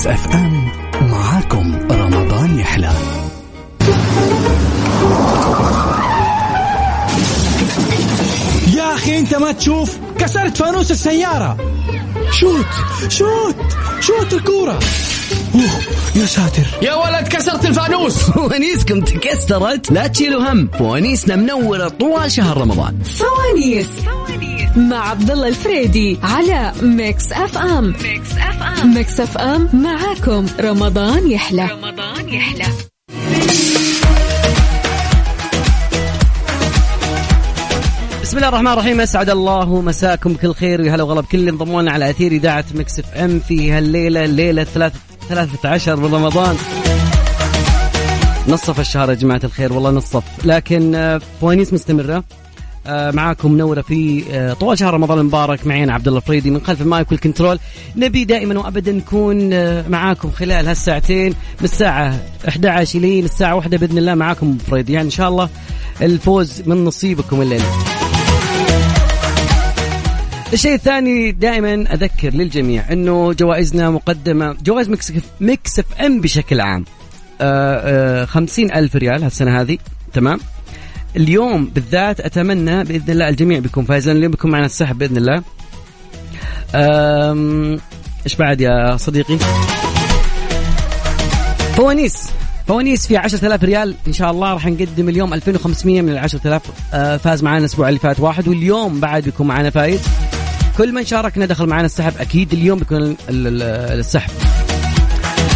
Mix FM معاكم رمضان يحلى. يا أخي أنت ما تشوف؟ كسرت فانوس السيارة. شوت شوت شوت الكورة. أوه يا ساتر. يا ولد كسرت الفانوس. فوانيسكم تكسرت. لا تشيلوا هم. فوانيسنا منورة طوال شهر رمضان. فوانيس. مع عبد الله الفريدي على Mix FM Mix FM Mix FM معاكم. رمضان يحلى. رمضان يحلى. بسم الله الرحمن الرحيم. أسعد الله مساكم بكل خير. ويا هلا وغلا بكل اللي انضموا لنا على أثير إذاعة Mix FM في هالليلة الليلة 13 من رمضان. نصف الشهر يا جماعة الخير. والله نصف. لكن آه، فوانيس مستمرة. معاكم منوره في آه، طوال شهر رمضان المبارك. معي عبد الله الفريدي من خلف ال mic وال control. نبي دائما وابدا نكون آه، معاكم خلال هالساعتين من الساعة 11 الين الساعة 1 بإذن الله. معاكم فريدي. يعني إن شاء الله الفوز من نصيبكم الليلة. الشيء الثاني دائما أذكر للجميع إنه جوائزنا مقدمة جوائز Mix Mix FM بشكل عام. آه، آه، خمسين ألف ريال هالسنة هذه. تمام؟ اليوم بالذات أتمنى بإذن الله الجميع بيكون فايز لأن اليوم بيكون معنا السحب بإذن الله. إيش بعد يا صديقي؟ فوانيس فوانيس في 10000 ريال. إن شاء الله راح نقدم اليوم 2500 من ال 10000 آه، فاز معنا الأسبوع اللي فات واحد واليوم بعد بيكون معنا فايز. كل من شاركنا دخل معنا السحب أكيد اليوم بيكون ال- ال- السحب.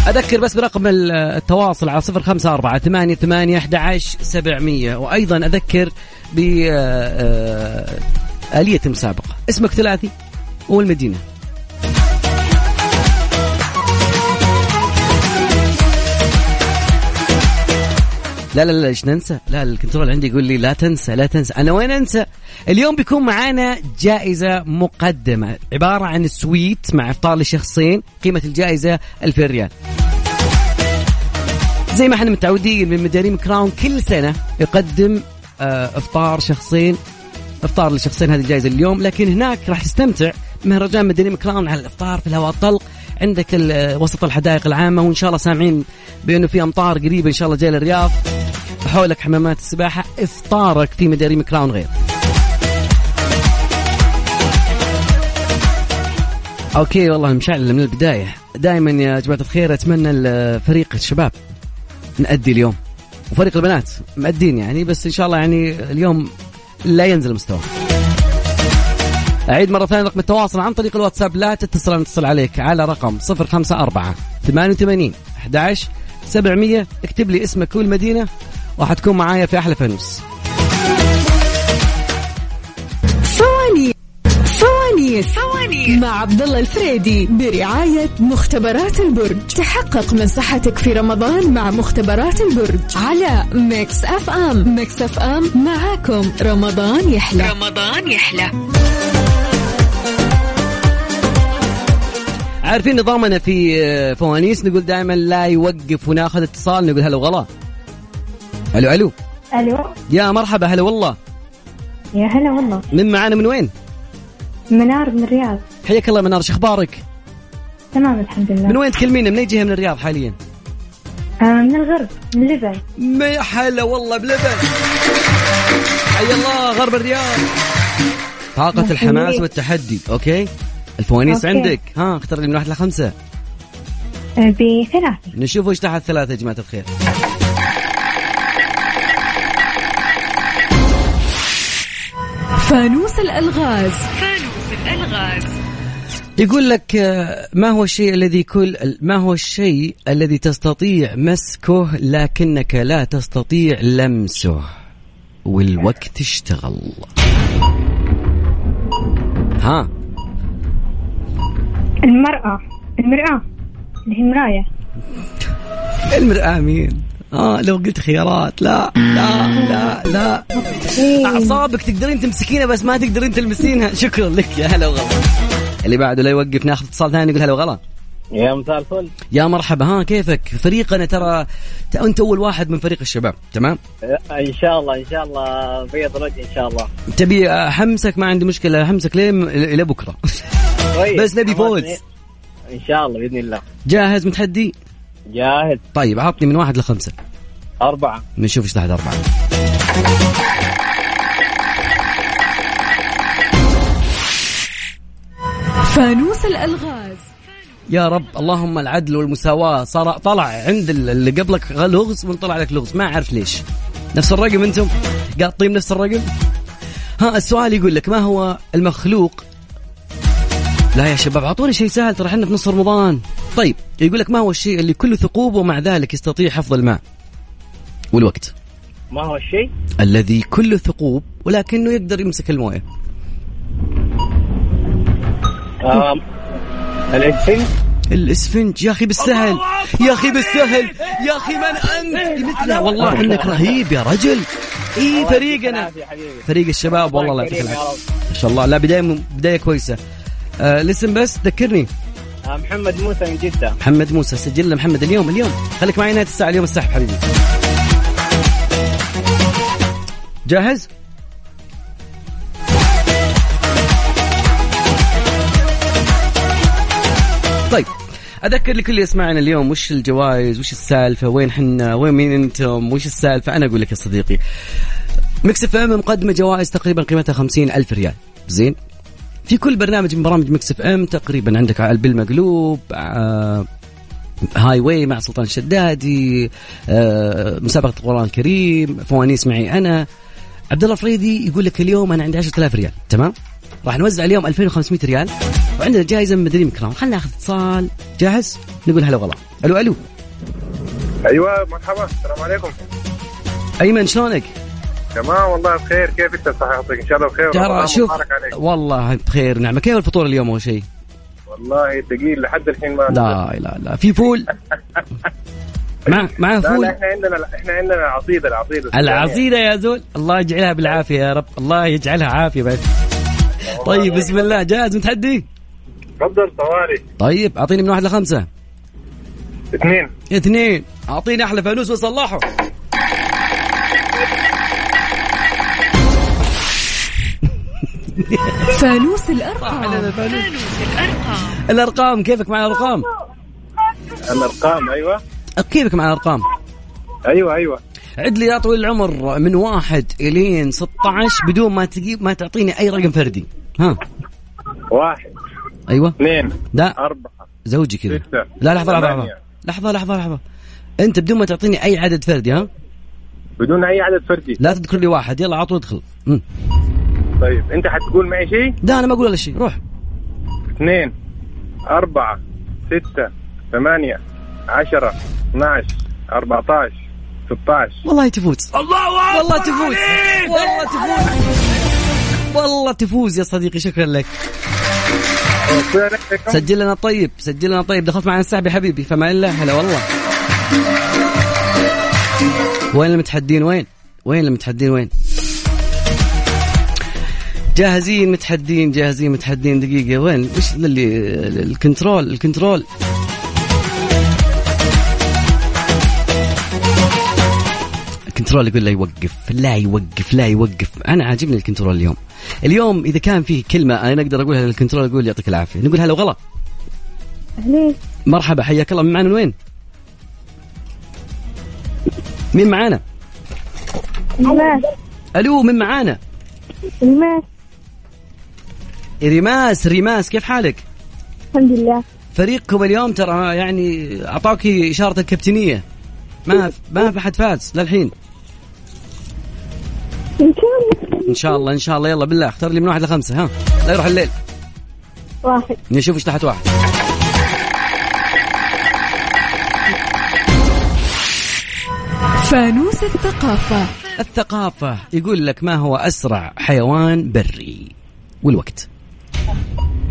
أذكر بس برقم ال- التواصل على صفر خمسة أربعة ثمانية ثمانية أحد سبعمية. وأيضا أذكر ب آه، آه، المسابقة اسمك ثلاثي والمدينة. لا لا لا إيش ننسى؟ لا ال control عندي يقول لي لا تنسى لا تنسى، أنا وين أنسى؟ اليوم بيكون معانا جائزة مقدمة عبارة عن suite مع إفطار لشخصين قيمة الجائزة 2000 ريال. زي ما إحنا متعودين من مداريم Crown كل سنة يقدم آه، إفطار شخصين إفطار لشخصين هذه الجائزة اليوم لكن هناك راح تستمتع بمهرجان مداريم Crown على الإفطار في الهواء الطلق عندك وسط الحدائق العامة وإن شاء الله سامعين بأنه في أمطار قريبة إن شاء الله جاي للرياض. حولك حمامات السباحة إفطارك في مداريم Crown غير. Okay والله مشعل من البداية. دائما يا جماعة الخير أتمنى الفريق الشباب نأدي اليوم. وفريق البنات مأدين يعني بس إن شاء الله يعني اليوم لا ينزل مستوى. أعيد مرة ثانية رقم التواصل عن طريق الواتساب لا تتصل نتصل عليك على رقم 054 88 11 700 اكتب لي اسمك والمدينة وحتكون معايا في أحلى فانوس. فوانيس فوانيس فوانيس مع عبد الله الفريدي برعاية مختبرات البرج. تحقق من صحتك في رمضان مع مختبرات البرج على Mix FM Mix FM معاكم. رمضان يحلى. رمضان يحلى. عارفين نظامنا في آه، فوانيس؟ نقول دائما لا يوقف وناخذ اتصال نقول هلا وغلا. ألو ألو. ألو. يا مرحبا هلا والله. يا هلا والله. من معانا من وين؟ منار من الرياض. حياك الله منار شو أخبارك؟ تمام الحمد لله. من وين تكلمينا؟ من أي جهة من الرياض حاليا؟ آه من الغرب من لبن ما حلا والله بلبن حي الله غرب الرياض. طاقة الحماس والتحدي okay؟ الفوانيس okay. عندك. ها اختار لي من واحد لخمسة. آه بثلاثة. نشوف وش تحت ثلاثة يا جماعة الخير. فانوس الألغاز. فانوس الألغاز. يقول لك آه، ما هو الشيء الذي كل ما هو الشيء الذي تستطيع مسكه لكنك لا تستطيع لمسه؟ والوقت اشتغل. ها؟ المرأة. المرآة. اللي هي مراية المرآة مين؟ آه لو قلت خيارات. لا لا لا لا. أعصابك تقدرين تمسكينها بس ما تقدرين تلمسينها. شكرا لك. يا هلا وغلا. اللي بعده لا يوقف ناخذ اتصال ثاني يقول هلا وغلا. يا مساء الفل. يا مرحبا. ها كيفك؟ فريقنا ترى أنت أول واحد من فريق الشباب تمام؟ إن شاء الله إن شاء الله بيض رجل إن شاء الله. تبي أحمسك؟ ما عندي مشكلة. أحمسك لين إلى بكرة. طيب بس نبي فوز. إن شاء الله بإذن الله. جاهز متحدي؟ جاهز. طيب عطني من واحد لخمسة. أربعة. نشوف إيش تحت أربعة. فانوس الألغاز. يا رب اللهم العدل والمساواة. صار طلع عند اللي قبلك لغز من طلع لك لغز. ما أعرف ليش. نفس الرقم أنتم؟ قاطين نفس الرقم؟ ها السؤال يقول لك ما هو المخلوق؟ لا يا شباب أعطوني شيء سهل ترى إحنا في نص رمضان. طيب يقول لك ما هو الشيء اللي كله ثقوب ومع ذلك يستطيع حفظ الماء؟ والوقت. ما هو الشيء؟ الذي كله ثقوب ولكنه يقدر يمسك الموية. الإسفنج؟ الإسفنج. يا أخي بالسهل. يا أخي بالسهل. يا أخي من أنت؟ مثله والله أنك رهيب يا رجل. اي فريقنا. فريق الشباب والله لا يعطيك العافية. ما شاء الله. لا بداية بداية كويسة. آه الاسم بس ذكرني. آه، محمد موسى من جدة. محمد موسى. سجل له محمد. اليوم اليوم. خليك معي نهاية الساعة. اليوم السحب حبيبي. جاهز؟ طيب أذكر لكل اللي يسمعنا اليوم وش الجوائز وش السالفة وين حنا وين مين أنتم وش السالفة؟ أنا أقول لك يا صديقي Mix FM مقدمة جوائز تقريبا قيمتها خمسين ألف ريال. زين؟ في كل برنامج من برامج Mix FM تقريبا عندك قلب المقلوب آه Highway مع سلطان الشدادي آه مسابقة القران الكريم فوانيس معي أنا. عبد الله فريدي يقول لك اليوم أنا عندي 10000 ريال تمام؟ راح نوزع اليوم 2500 ريال. وعندنا جائزه من مداريم Crown خلينا ناخذ اتصال. جاهز؟ نقول هلا والله. ألو ألو. أيوه مرحبا. السلام عليكم. أيمن شلونك؟ تمام والله بخير. كيف أنت صحتك إن شاء الله بخير. ترى شوف. والله بخير نعمة. كيف الفطور اليوم أول شيء؟ والله ثقيل لحد الحين ما لا لا لا. في فول؟ مع مع فول لا إحنا عندنا إحنا عندنا العصيدة العصيدة. العصيدة يا زول. الله يجعلها بالعافية يا رب. الله يجعلها عافية بس. طيب بسم الله. جاهز؟ متحدي؟ تفضل طوالي طيب أعطيني من واحد لخمسة. اثنين. اثنين. أعطيني أحلى فانوس وصلحه فانوس الأرقام. الأرقام كيفك مع الأرقام؟ الأرقام أيوه. كيفك مع الأرقام؟ أيوه أيوه. عد لي يا طويل العمر من واحد إلين 16 بدون ما تجيب ما تعطيني أي رقم فردي. ها. واحد. أيوة. اثنين. لا. أربعة. زوجي كذا. لا لحظة لحظة لحظة. ثمانية. لحظة لحظة لحظة. أنت بدون ما تعطيني أي عدد فردي ها. بدون أي عدد فردي. لا تذكر لي واحد. يلا عطوا ادخل. طيب أنت حتقول معي شيء؟ لا أنا ما أقول ولا شيء. روح. اثنين أربعة ستة ثمانية عشرة 12 14 16 والله تفوز. الله والله تفوز. والله تفوز. والله تفوز يا صديقي شكرا لك. سجل لنا طيب سجل لنا طيب. دخلت معنا السحب يا حبيبي فما إلا هلا والله. وين المتحدين؟ وين؟ وين المتحدين؟ وين؟ جاهزين متحدين جاهزين متحدين. دقيقة وين؟ وش اللي ال control ال control. ال control يقول لا يوقف لا يوقف لا يوقف. أنا عاجبني ال control اليوم. اليوم إذا كان فيه كلمة أنا أقدر أقولها لل control يقول يعطيك العافية. نقول هلا وغلا. أهلين. مرحبا حياك الله. من معنا من وين؟ مين معانا؟ الماس ألو من معانا؟ الماس ريماس ريماس كيف حالك؟ الحمد لله. فريقكم اليوم ترى يعني أعطاك إشارة الكابتنية. ما ما في حد فاز للحين. إن شاء الله. إن شاء الله إن شاء الله. يلا بالله اختار لي من واحد لخمسة ها؟ لا يروح الليل. واحد. نشوف إيش تحت واحد. فانوس الثقافة. الثقافة يقول لك ما هو أسرع حيوان بري؟ والوقت.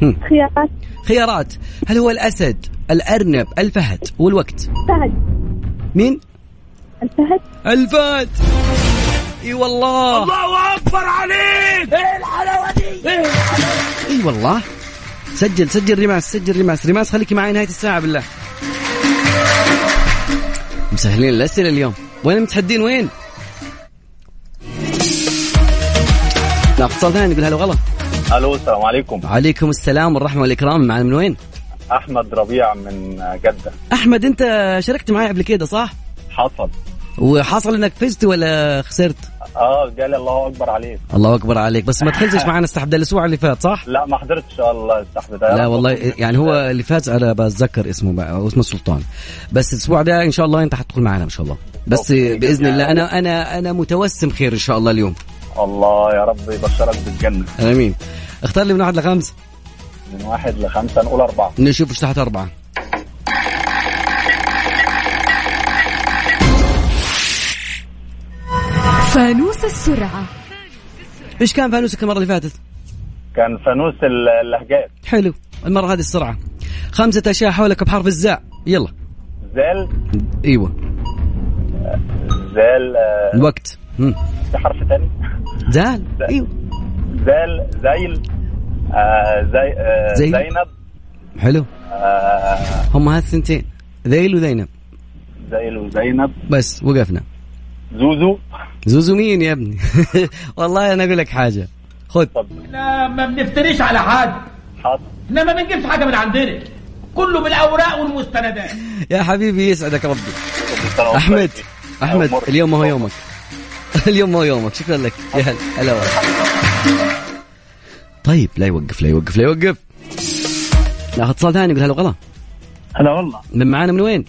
خيارات. خيارات. هل هو الأسد الأرنب الفهد؟ والوقت. فهد. مين؟ الفهد. الفهد. إي والله. الله أكبر عليك. إيه الحلاوة دي؟ إي والله. سجل سجل ريماس سجل ريماس ريماس خليكي معي نهاية الساعة بالله. مسهلين الأسئلة اليوم. وين المتحدين؟ وين؟ لا اتصال ثاني نقول هلا وغلا. ألو السلام عليكم. عليكم السلام والرحمة والإكرام. معنا من وين؟ أحمد ربيع من جدة. أحمد أنت شاركت معي قبل كده صح؟ حصل. وحصل إنك فزت ولا خسرت؟ آه قال الله أكبر عليك. الله أكبر عليك. بس ما دخلتش معنا استحب الأسبوع اللي فات صح؟ لا ما حضرتش إن شاء الله السحب ده لا والله يعني هو اللي فاز أنا بتذكر اسمه بقى اسمه سلطان بس الأسبوع ده إن شاء الله أنت حتدخل معنا إن شاء الله. بس بإذن. الله أنا أنا أنا متوسم خير إن شاء الله اليوم. الله يا رب يبشرك بالجنة. آمين. اختار لي من واحد لخمسه من واحد لخمسة نقول أربعة. نشوف إيش تحت أربعة. فانوس السرعة. إيش كان فانوسك المرة اللي فاتت؟ كان فانوس ال- اللهجات حلو. المرة هذه السرعة. خمسة أشياء حولك بحرف الزاء. يلا. زال أيوه. زال آه، الوقت. في حرف تاني. زال. أيوه. زال زيل آه زي آه زي؟ زينب. حلو. آه هم هالثنتين ذيل وذينب. زيل وزينب. بس وقفنا. زوزو. زوزو مين يا ابني؟ والله أنا أقول لك حاجة. خذ اتفضل لا ما بنفتريش على حد. حاضر. إحنا ما بنجيبش حاجة من عندنا. كله بالأوراق والمستندات. يا حبيبي يسعدك ربي. أحمد. أحمد. اليوم ما هو يومك. اليوم ما هو يومك. شكرا لك. يا هلا. هلا والله. طيب لا يوقف لا يوقف لا يوقف. ناخذ اتصال ثاني يقول هلا وغلا. هلا والله. من معانا من وين؟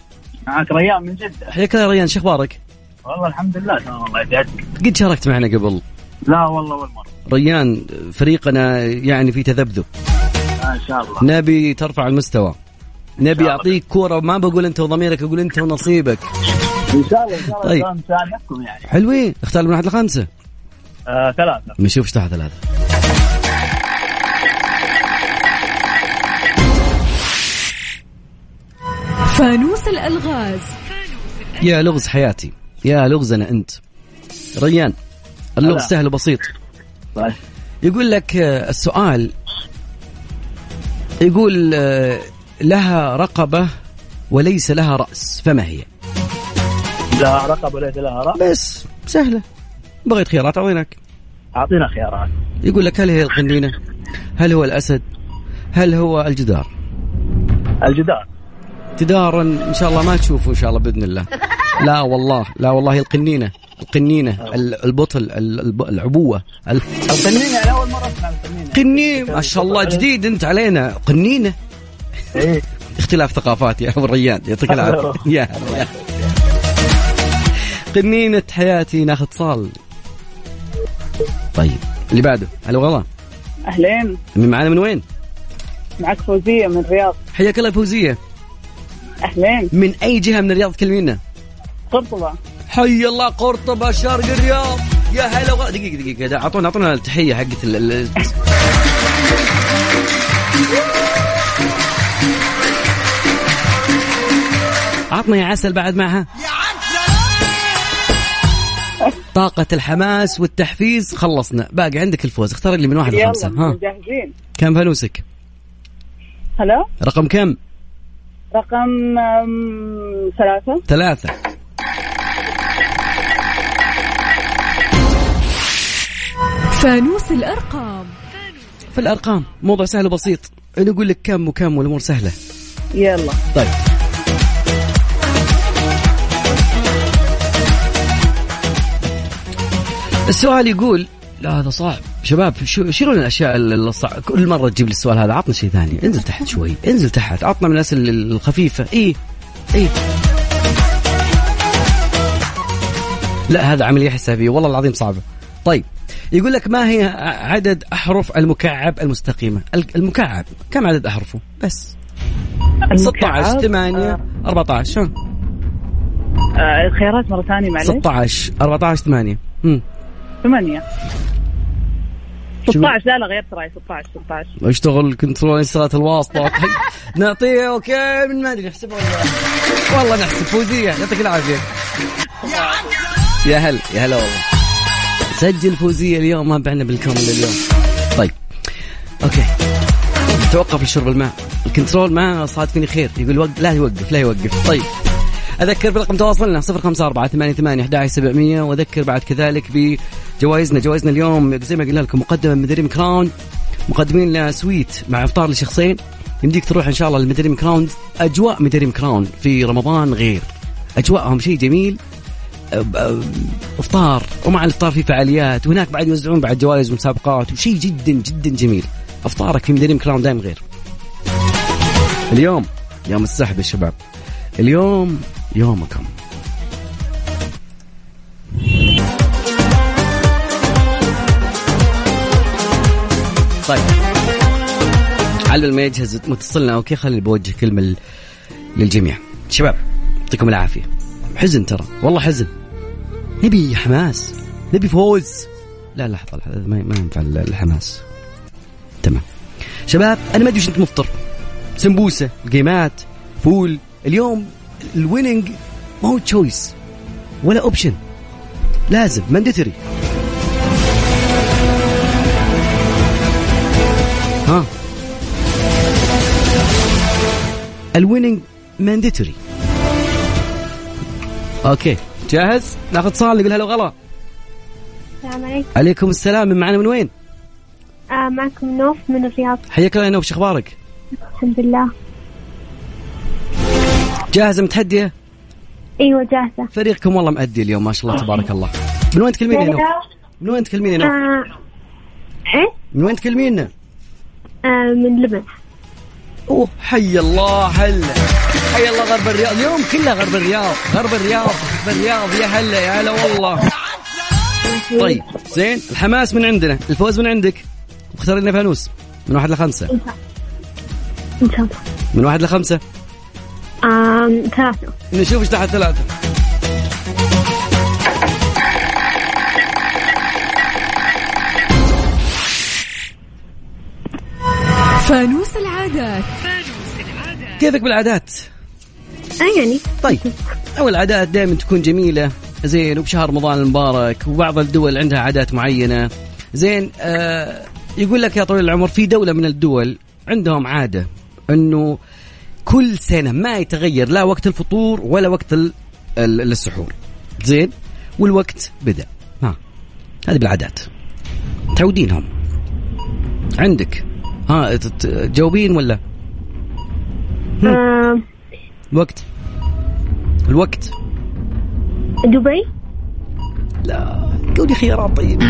معك ريان من جدة. حياك الله يا ريان شو أخبارك؟ والله الحمد لله تمام والله يسعدك قد شاركت معنا قبل؟ لا والله اول مرة ريان فريقنا يعني في تذبذب. ان شاء الله. نبي ترفع المستوى. نبي أعطيك كورة ما بقول أنت وضميرك أقول أنت ونصيبك. إن شاء الله إن شاء الله طيب. يعني حلوين. اختار من واحد لخمسة. آه ثلاثة. نشوف إيش تحت ثلاثة فانوس الألغاز. يا لغز حياتي. يا لغزنا أنت. ريان اللغز. سهل وبسيط. طيب. يقول لك آه، السؤال يقول آه، لها رقبة وليس لها رأس فما هي؟ لا رقب وليس لها رأس. بس سهلة. بغيت خيارات أعطينك أعطينا خيارات. يقول لك هل هي القنينة هل هو الأسد؟ هل هو الجدار؟ الجدار. جدارا إن شاء الله ما تشوفه إن شاء الله بإذن الله. لا والله لا والله القنينة القنينة ال- البطل ال- الب- العبوة ال- القنينة أنا أول مرة أسمع القنينة. قنينة ما شاء الله جديد أنت علينا. قنينة. إيه. اختلاف ثقافات يا أبو الريان يعطيك العافية. يا قنينة حياتي ناخذ اتصال طيب اللي بعده هلا والله أهلين. من معانا من وين؟ معك فوزية من الرياض. حياك الله فوزية. أهلين. من أي جهة من الرياض تكلمينا؟ قرطبة. حي الله قرطبة شرق الرياض. يا هلا والله دقيقة دقيقة اعطونا أعطونا التحية حقت ال- ال- عطنا يا عسل بعد معها. طاقة الحماس والتحفيز خلصنا. باقي عندك الفوز. اختار لي من واحد لخمسة. ها. جاهزين كم فانوسك؟ هلا رقم كم؟ رقم ثلاثة. ثلاثة. فانوس الأرقام. في الأرقام موضوع سهل وبسيط. نقول لك كم وكم والأمور سهلة. يلا. طيب. السؤال يقول لا هذا صعب. شباب شو شنو الأشياء الصعب كل مرة تجيب لي السؤال هذا؟ عطنا شيء ثاني. انزل تحت شوي. انزل تحت. عطنا من الأسئلة الخفيفة. إي. إي. لا هذا عملية حسابية. والله العظيم صعبة. طيب. يقول لك ما هي عدد أحرف المكعب المستقيمة؟ المكعب. كم عدد أحرفه؟ بس. 16 8 14 ها آه، الخيارات مرة ثانية معلش 16 14 8 امم ثمانية. 16 لا لا غيرت رأيي 16 16 اشتغل كنترول انستغلات الواسطة. نعطيه أوكي من ما أدري نحسبها ولا والله نحسب فوزية يعطيك العافية. يا هلا يا هلا والله. سجل فوزية اليوم ما بعنا بالكامل اليوم. طيب أوكي. توقف لشرب الماء. ال control ما صاد فيني خير. يقول وقف لا يوقف لا يوقف. طيب. أذكر برقم تواصلنا 054 88 11700 وأذكر بعد كذلك بجوائزنا. جوائزنا اليوم زي ما قلنا لكم مقدمة من مداريم Crown. مقدمين لنا suite مع إفطار لشخصين. يمديك تروح إن شاء الله لمداريم Crown. أجواء مداريم Crown في رمضان غير. أجواءهم شيء جميل. إفطار ومع الإفطار في فعاليات وهناك بعد يوزعون بعد جوائز ومسابقات وشيء جدا جدا جميل. إفطارك في دريم كراون دايم غير. اليوم يوم السحب يا شباب. اليوم يومكم. طيب. على ما يجهز متصلنا. okay خلي بوجه كلمة لل- للجميع. شباب يعطيكم العافية. حزن ترى. والله حزن. نبي حماس. نبي فوز. لا لحظة لحظة، ما ينفع الحماس. تمام. شباب أنا ما أدري وش أنت مفطر. سمبوسة الجيمات فول. اليوم ال winning ما هو choice ولا option لازم. mandatory ها. ال winning mandatory أوكي. جاهز؟ ناخذ اتصال نقول هلا وغلا. السلام عليكم. عليكم السلام. من معنا من وين؟ آه معكم نوف من الرياض. حياك الله يا نوف. شو أخبارك؟ الحمد لله. جاهزة متحديه أيوه جاهزة. فريقكم والله مأدي اليوم ما شاء الله تبارك الله. من وين تكلمين يا نوف من وين تكلمين يا نوف آه إيه؟ من وين تكلمينا آه من لبنان. أوه حي الله هلا. حي الله غرب الرياض. اليوم كلها غرب الرياض. غرب الرياض بالرياض يا هلا يا هلا والله. طيب زين الحماس من عندنا. الفوز من عندك؟ اختار لنا فانوس. من واحد لخمسة. من واحد لخمسة؟ ثلاثة. نشوف إيش تحت ثلاثة. فانوس العادات. كيفك بالعادات؟ يعني. طيب. أول العادات دائما تكون جميلة. زين وبشهر رمضان المبارك وبعض الدول عندها عادات معينة. زين آه يقول لك يا طويل العمر في دولة من الدول عندهم عادة إنه كل سنة ما يتغير لا وقت الفطور ولا وقت ال- ال- السحور. زين؟ والوقت بدأ. ها. هذه بالعادات. تعودينهم. عندك. ها تجاوبين ولا؟ آه. وقت. الوقت. دبي؟ لا. قولي خيارات طيب.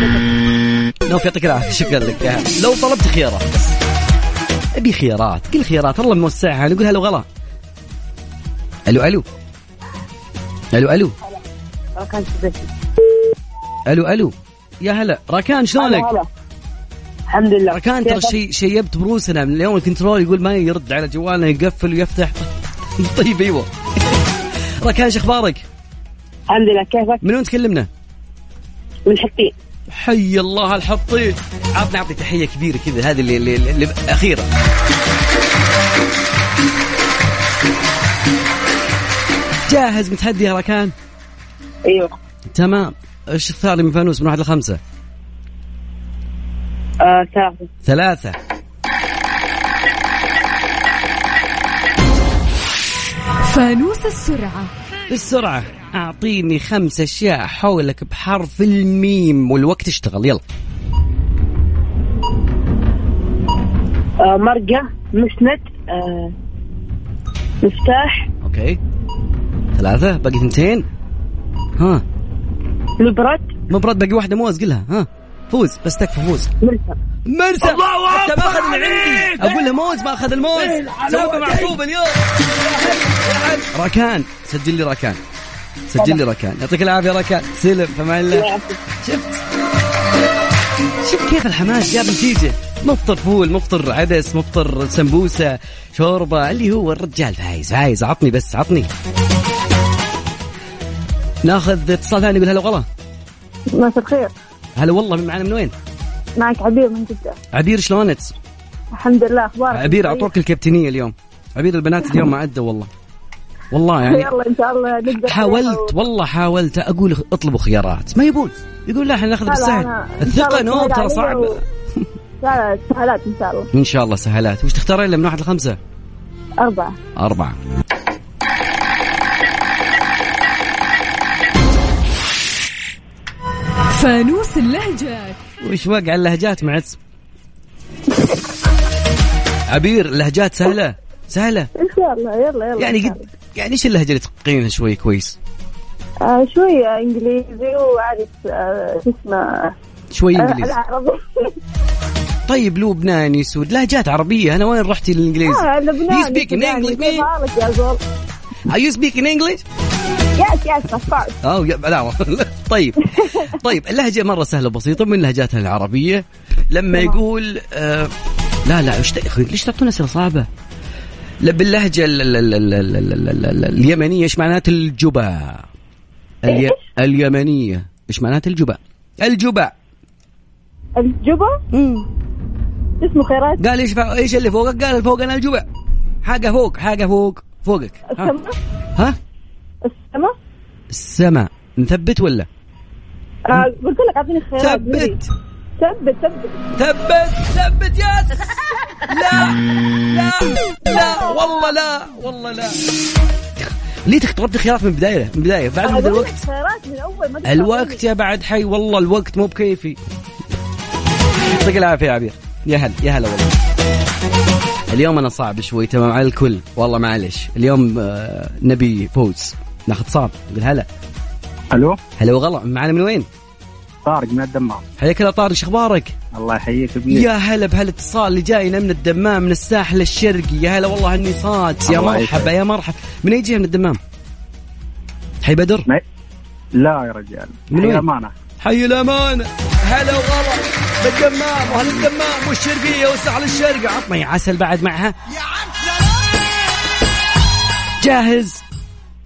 نوف يعطيك العافية. شكرا لك. لو طلبت خيارات. بس ابي خيارات قل خيارات الله موسعها. نقول هلا وغلا ألو ألو. ألو ألو. ركان ألو ألو. يا هلا. راكان شلونك؟ الحمد لله. راكان ترى شي شيبت بروسنا. من اليوم ال control يقول ما يرد على جوالنا يقفل ويفتح. طيب أيوه. راكان شو أخبارك؟ الحمد لله. كيفك؟ من وين تكلمنا؟ من حقين حي الله الحطيت عطني عطني تحية كبيرة كذا هذه اللي, اللي, اللي أخيرة. جاهز متحدي يا راكان أيوه. تمام. إيش الثاني من فانوس؟ من واحد لخمسة. آه ثلاثة. ثلاثة. فانوس السرعة. بالسرعه أعطيني خمس أشياء حولك بحرف الميم والوقت اشتغل يلا. آه مرقة مسند آه مفتاح. okay. ثلاثة باقي اثنتين. ها. مبرد. مبرد باقي واحدة موز قلها ها. فوز بس تكفى فوز. مرسى مرسى الله حتى ما اخذ من عندي. أقول له موز ما اخذ الموز سوى معصوب اليوم. راكان سجل لي راكان. سجل لي راكان يعطيك العافية راكان سلم فما الله شفت شوف. كيف الحماس جاب نتيجه مفطر فول مفطر عدس مفطر سمبوسة شوربة اللي هو الرجال فايز فايز. عطني بس عطني. ناخذ اتصال ثاني يقول هلا والله مساء الخير. هلا والله من معنا من وين؟ معك عبير من جدة. عبير شلونك؟ الحمد لله أخبارك؟ عبير أعطوك الكابتنية اليوم. عبير البنات اليوم ما ادوا والله. والله يعني يلا إن شاء الله نقدر حاولت والله حاولت أقول اطلبوا خيارات. ما يبون يقول لا إحنا ناخذ بالسهل. الثقة نوم ترى صعب. و- لا لا سهلات إن شاء الله. إن شاء الله سهلات. وش تختارين من واحد لخمسة؟ أربعة. أربعة. فانوس اللهجات. وش وقع اللهجات معت عبير اللهجات سهلة. سهلة؟ إن شاء الله. يلا يلا يعني قد يعني إيش اللهجة اللي تتقنينها شوي كويس؟ آه شوي إنجليزي واعرف آه، شو اسمه؟ شوي آه، إنجليزي. طيب لبناني سود. لهجات عربية. أنا وين رحتي للانجليزي؟ آه لبناني you speak in English Are you speaking English? Yes, yes, of course. Oh, yeah, لا طيب طيب اللهجة مرة سهلة بسيطة من لهجاتنا العربية. لما يقول آه لا لا ليش تعطونا أسئلة صعبة؟ باللهجة اليمنية إيش معنات الجبع اليمنية إيش معنات الجبا؟ الجبا. الجبا؟ امم اسمه خيرات. قال إيش إيش اللي فوقك؟ قال فوق أنا الجبع حاجة فوق حاجة فوق فوقك. السماء. ها؟ السماء. السماء. نثبت ولا؟ آه، قلت لك أعطيني خيارات ثبت. ثبت ثبت. ثبت ثبت يس لا لا لا والله لا والله لا. ليتك طلبت خيارات من البدايه من البدايه بعد من الوقت؟ خيارات من أول ما الوقت يا بعد حي والله الوقت مو بكيفي. يعطيك العافية يا عبير. يا هلا يا هلا والله. اليوم أنا صعب شوي تمام على الكل. والله معلش. اليوم آه، نبي فوز. ناخذ صعب نقول هلا. ألو؟ هلا وغلا. معنا من وين؟ طارق من الدمام. حياك الله طارق شو أخبارك؟ الله يحييك بيه يا هلا بهالاتصال اللي جاينا من الدمام من الساحل الشرقي. يا هلا والله اني صاد. يا مرحبا. يا مرحبا. من أي جهة من الدمام؟ حي بدر؟ ما- لا يا رجال. من حي وين؟ امانه حي الأمانة. هلا وغلا بالدمام واهل الدمام والشرقيه والساحل الشرقي؟ عطني عسل بعد معها. جاهز؟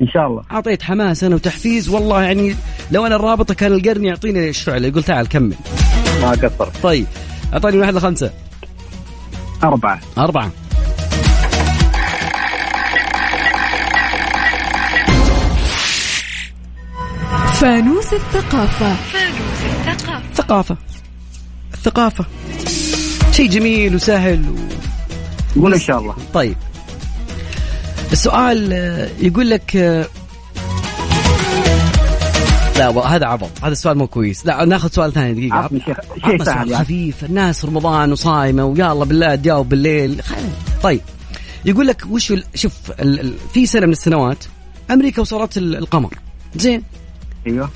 إن شاء الله. أعطيت حماس أنا وتحفيز والله يعني لو أنا الرابطة كان القرن يعطيني الشعلة. يقول تعال كمل. ما قصرت. طيب أعطاني من واحد لخمسة. أربعة. أربعة. فانوس الثقافة. ثقافة. الثقافة شيء جميل وسهل و... قول إن شاء الله. طيب. السؤال آه، يقول لك آه، لا هذا عبط هذا السؤال مو كويس. لا ناخذ سؤال ثاني دقيقة عطني شيء سهل يعني. خفيف. الناس رمضان وصايمة ويلا بالله تجاوب بالليل طيب يقول لك وش شوف. في سنة من السنوات أمريكا وصلت ال- القمر. زين. أيوه.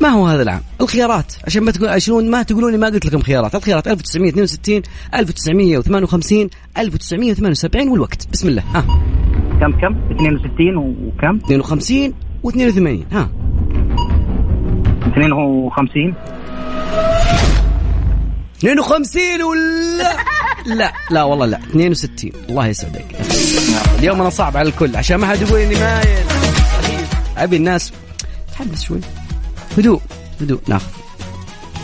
ما هو هذا العام؟ الخيارات. عشان ما تقول عشان ما تقولون ما قلت لكم خيارات. الخيارات 1962 1958 1978 والوقت. بسم الله. ها. كم كم؟ 62 وكم؟ 52 و82 ها. 52 52 ولا؟ لا لا والله لا. 62 الله يسعدك. اليوم أنا صعب على الكل عشان ما حد يقول إني مايل أبي الناس تحمس شوي. هدوء هدوء ناخذ.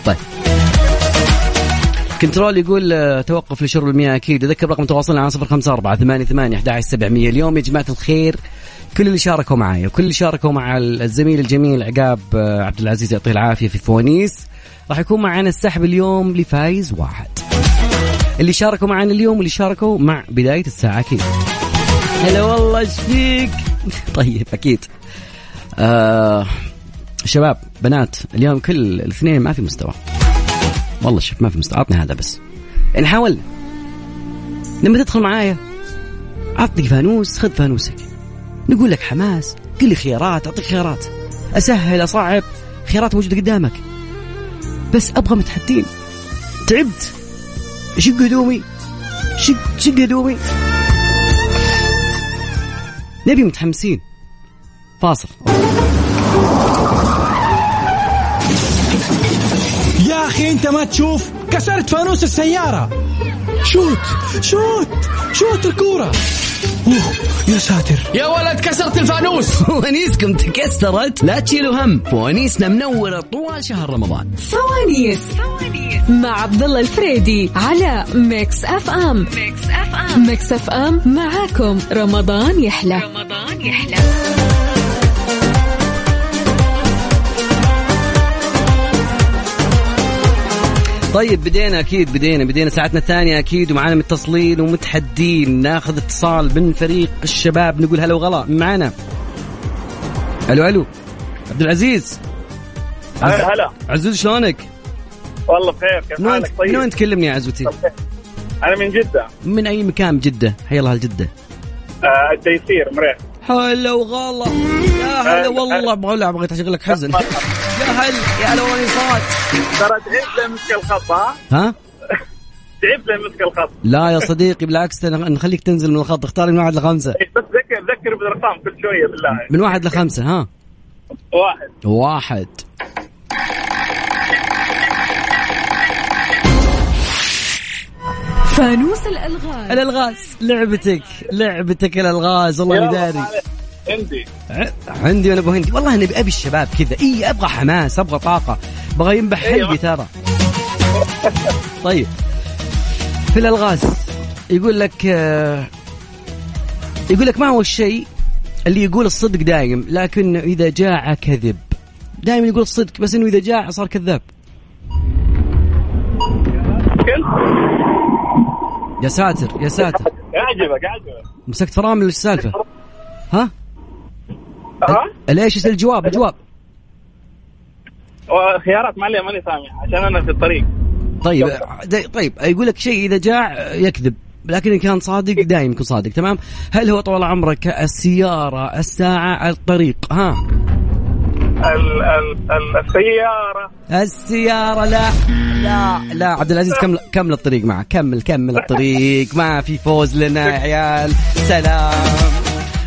طيب. control يقول آه، توقف لشرب المياه أكيد. أذكر رقم تواصلنا على 054 88 11 700 اليوم. يا جماعة الخير كل اللي شاركوا معي وكل اللي شاركوا مع الزميل الجميل عقاب آه، عبد العزيز يعطيه العافية في فوانيس. راح يكون معنا السحب اليوم لفايز واحد. اللي شاركوا معنا اليوم واللي شاركوا مع بداية الساعة أكيد. هلا والله إيش فيك؟ طيب أكيد. آه شباب بنات اليوم كل الاثنين ما في مستوى. والله شوف ما في مستوى عطني هذا بس. يعني حاولنا لما تدخل معايا عطني فانوس خذ فانوسك. نقول لك حماس قل لي خيارات أعطيك خيارات. أسهل أصعب خيارات موجودة قدامك. بس أبغى متحدين. تعبت. شق هدومي. شق شق هدومي. نبي متحمسين. فاصل. أخي انت ما تشوف كسرت فانوس السيارة. shoot shoot shoot الكورة. أوه يا ساتر. يا ولد كسرت الفانوس. فوانيسكم تكسرت. لا تشيلوا هم. فوانيسنا منورة طوال شهر رمضان. فوانيس مع عبد الله الفريدي على Mix FM Mix FM Mix FM معاكم. رمضان يحلى. رمضان يحلى. طيب بدينا أكيد بدينا بدينا ساعتنا الثانية أكيد ومعنا متصلين ومتحدين. ناخذ اتصال من فريق الشباب نقول هلا وغلا. معنا. ألو ألو. عبد العزيز. هلا عزوز شلونك؟ والله بخير كيف حالك؟ من وين طيب تكلمني يا عزوتي؟ أنا من جدة. من أي مكان؟ جدة. حيا الله الجدة. آه التيسير مريح هلا وغلا. يا هلا والله. أبغى لا أبغى اشغل لك حزن. يا هل يا هلا والله صوت ترى تعبت لين مسك الخط ها؟ ها؟ تعبت لين مسك الخط. لا يا صديقي بالعكس نخليك تنزل من الخط. اختار من واحد لخمسة. إيه، بس ذكر ذكر بالأرقام كل شوية بالله. من واحد لخمسة ها؟ واحد. واحد. فانوس الألغاز. الألغاز. لعبتك. لعبتك الألغاز. والله اني داري هندي عندي. أنا أبو هندي. والله أنا ابي الشباب كذا. إي أبغى حماس أبغى طاقة. أبغى ينبح أيوة. قلبي ترى. طيب. في الألغاز يقول لك آه، يقول لك ما هو الشيء اللي يقول الصدق دايم لكن إذا جاع كذب. دائما يقول الصدق بس إنه إذا جاع صار كذاب. يا ساتر يا ساتر. يعجبك يعجبك. مسكت فرامل وش السالفة؟ ها؟ ها؟ ليش؟ إيش الجواب؟ الجواب. خيارات معليه ماني سامع عشان أنا في الطريق. طيب د- طيب يقول لك شيء إذا جاع يكذب لكن إن كان صادق دائما يكون صادق تمام؟ هل هو طول عمرك السيارة الساعة الطريق؟ ها؟ ال ال ال السيارة. السيارة لا لا لا عبد العزيز كمل كمل الطريق معك. كمل كمل الطريق. ما في فوز لنا يا عيال. سلام.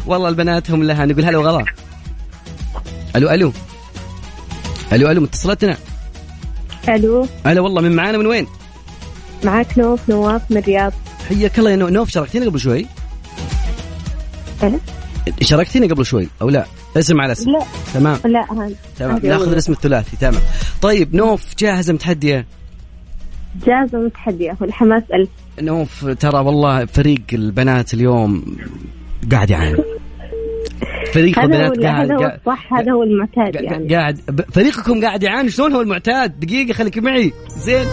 والله البنات هم لها نقول هلا وغلا. ألو ألو. ألو ألو متصلتنا ألو. هلا والله من معانا من وين؟ معك نوف نواف من الرياض. حياك الله يا نو- نوف شاركتينا قبل شوي. أنا؟ شاركتيني قبل شوي أو لا؟ اسم على اسم لا. تمام. لا هذا تمام. هذه ناخذ. الاسم الثلاثي. تمام. طيب نوف جاهزه متحدية؟ جاهزة متحدية. والحماس ألف. نوف ترى والله فريق البنات اليوم قاعد يعاني. فريق البنات قاعد هذا هو الصح هذا هو المعتاد يعني. قاعد فريقكم قاعد يعاني. شلون هو المعتاد؟ دقيقة خليك معي. زين.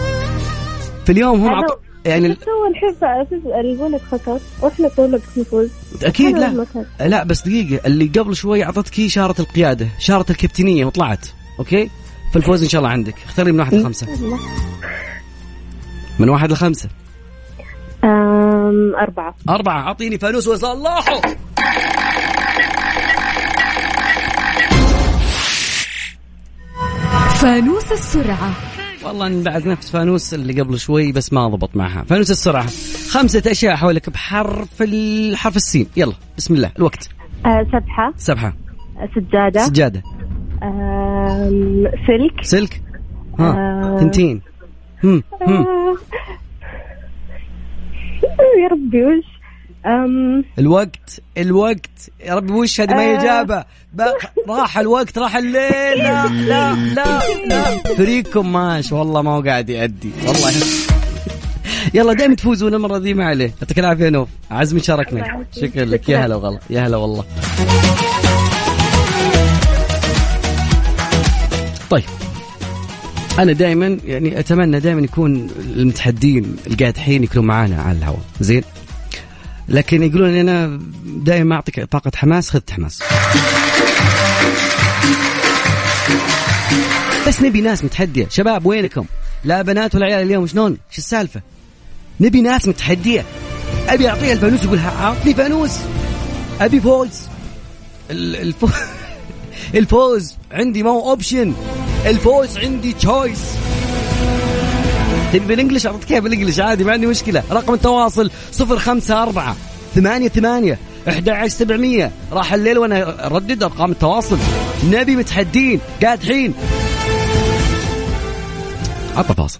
في اليوم هم عط... يعني هو الحين الولد خسر وإحنا طولك نفوز أكيد لا. المعتاد. لا بس دقيقة اللي قبل شوي اعطتك إشارة القيادة إشارة الكابتنية وطلعت. أوكي؟ فالفوز إن شاء الله عندك. اختاري من واحد لخمسة. من واحد لخمسة. أم أربعة. أربعة. أعطيني فانوس وصلحه فانوس السرعة. والله إن بعد نفس فانوس اللي قبل شوي بس ما ضبط معها. فانوس السرعة خمسة أشياء حولك بحرف ال- حرف السين. يلا بسم الله. الوقت. أه سبحة. سبحة. سجادة. سجادة. سلك. سلك. ها آه. تنتين. هم هم. آه. يا ربي وش؟ أم الوقت الوقت. يا ربي وش هذه ما هي آه. إجابة؟ بق- راح الوقت راح الليل. لا لا لا لا. فريقكم ماش. والله ما هو قاعد يأدي. والله. يلا دائما تفوزون المرة ذي ما عليه. يعطيك العافية يا نوف. عزمي شاركنا شكرا لك. يا هلا وغلا يا هلا والله. طيب. أنا دائما يعني أتمنى دائما يكون المتحدين القادحين يكونوا معانا على الهواء. زين؟ لكن يقولون أنا دائما ما أعطيك طاقة حماس خذت حماس. بس نبي ناس متحدية. شباب وينكم؟ لا بنات ولا عيال اليوم شلون؟ شو السالفة؟ نبي ناس متحدية. أبي أعطيها الفانوس يقول ها- أعطني فانوس. أبي فوز. ال- الفوز الفوز عندي ما هو option الفوز عندي choice تبي بال English أعطيك إياها بال English عادي ما عندي مشكلة. رقم التواصل 054 ثمانية ثمانية 11700 راح الليل وأنا اردد أرقام التواصل. نبي متحدين قادحين عطى فاصل.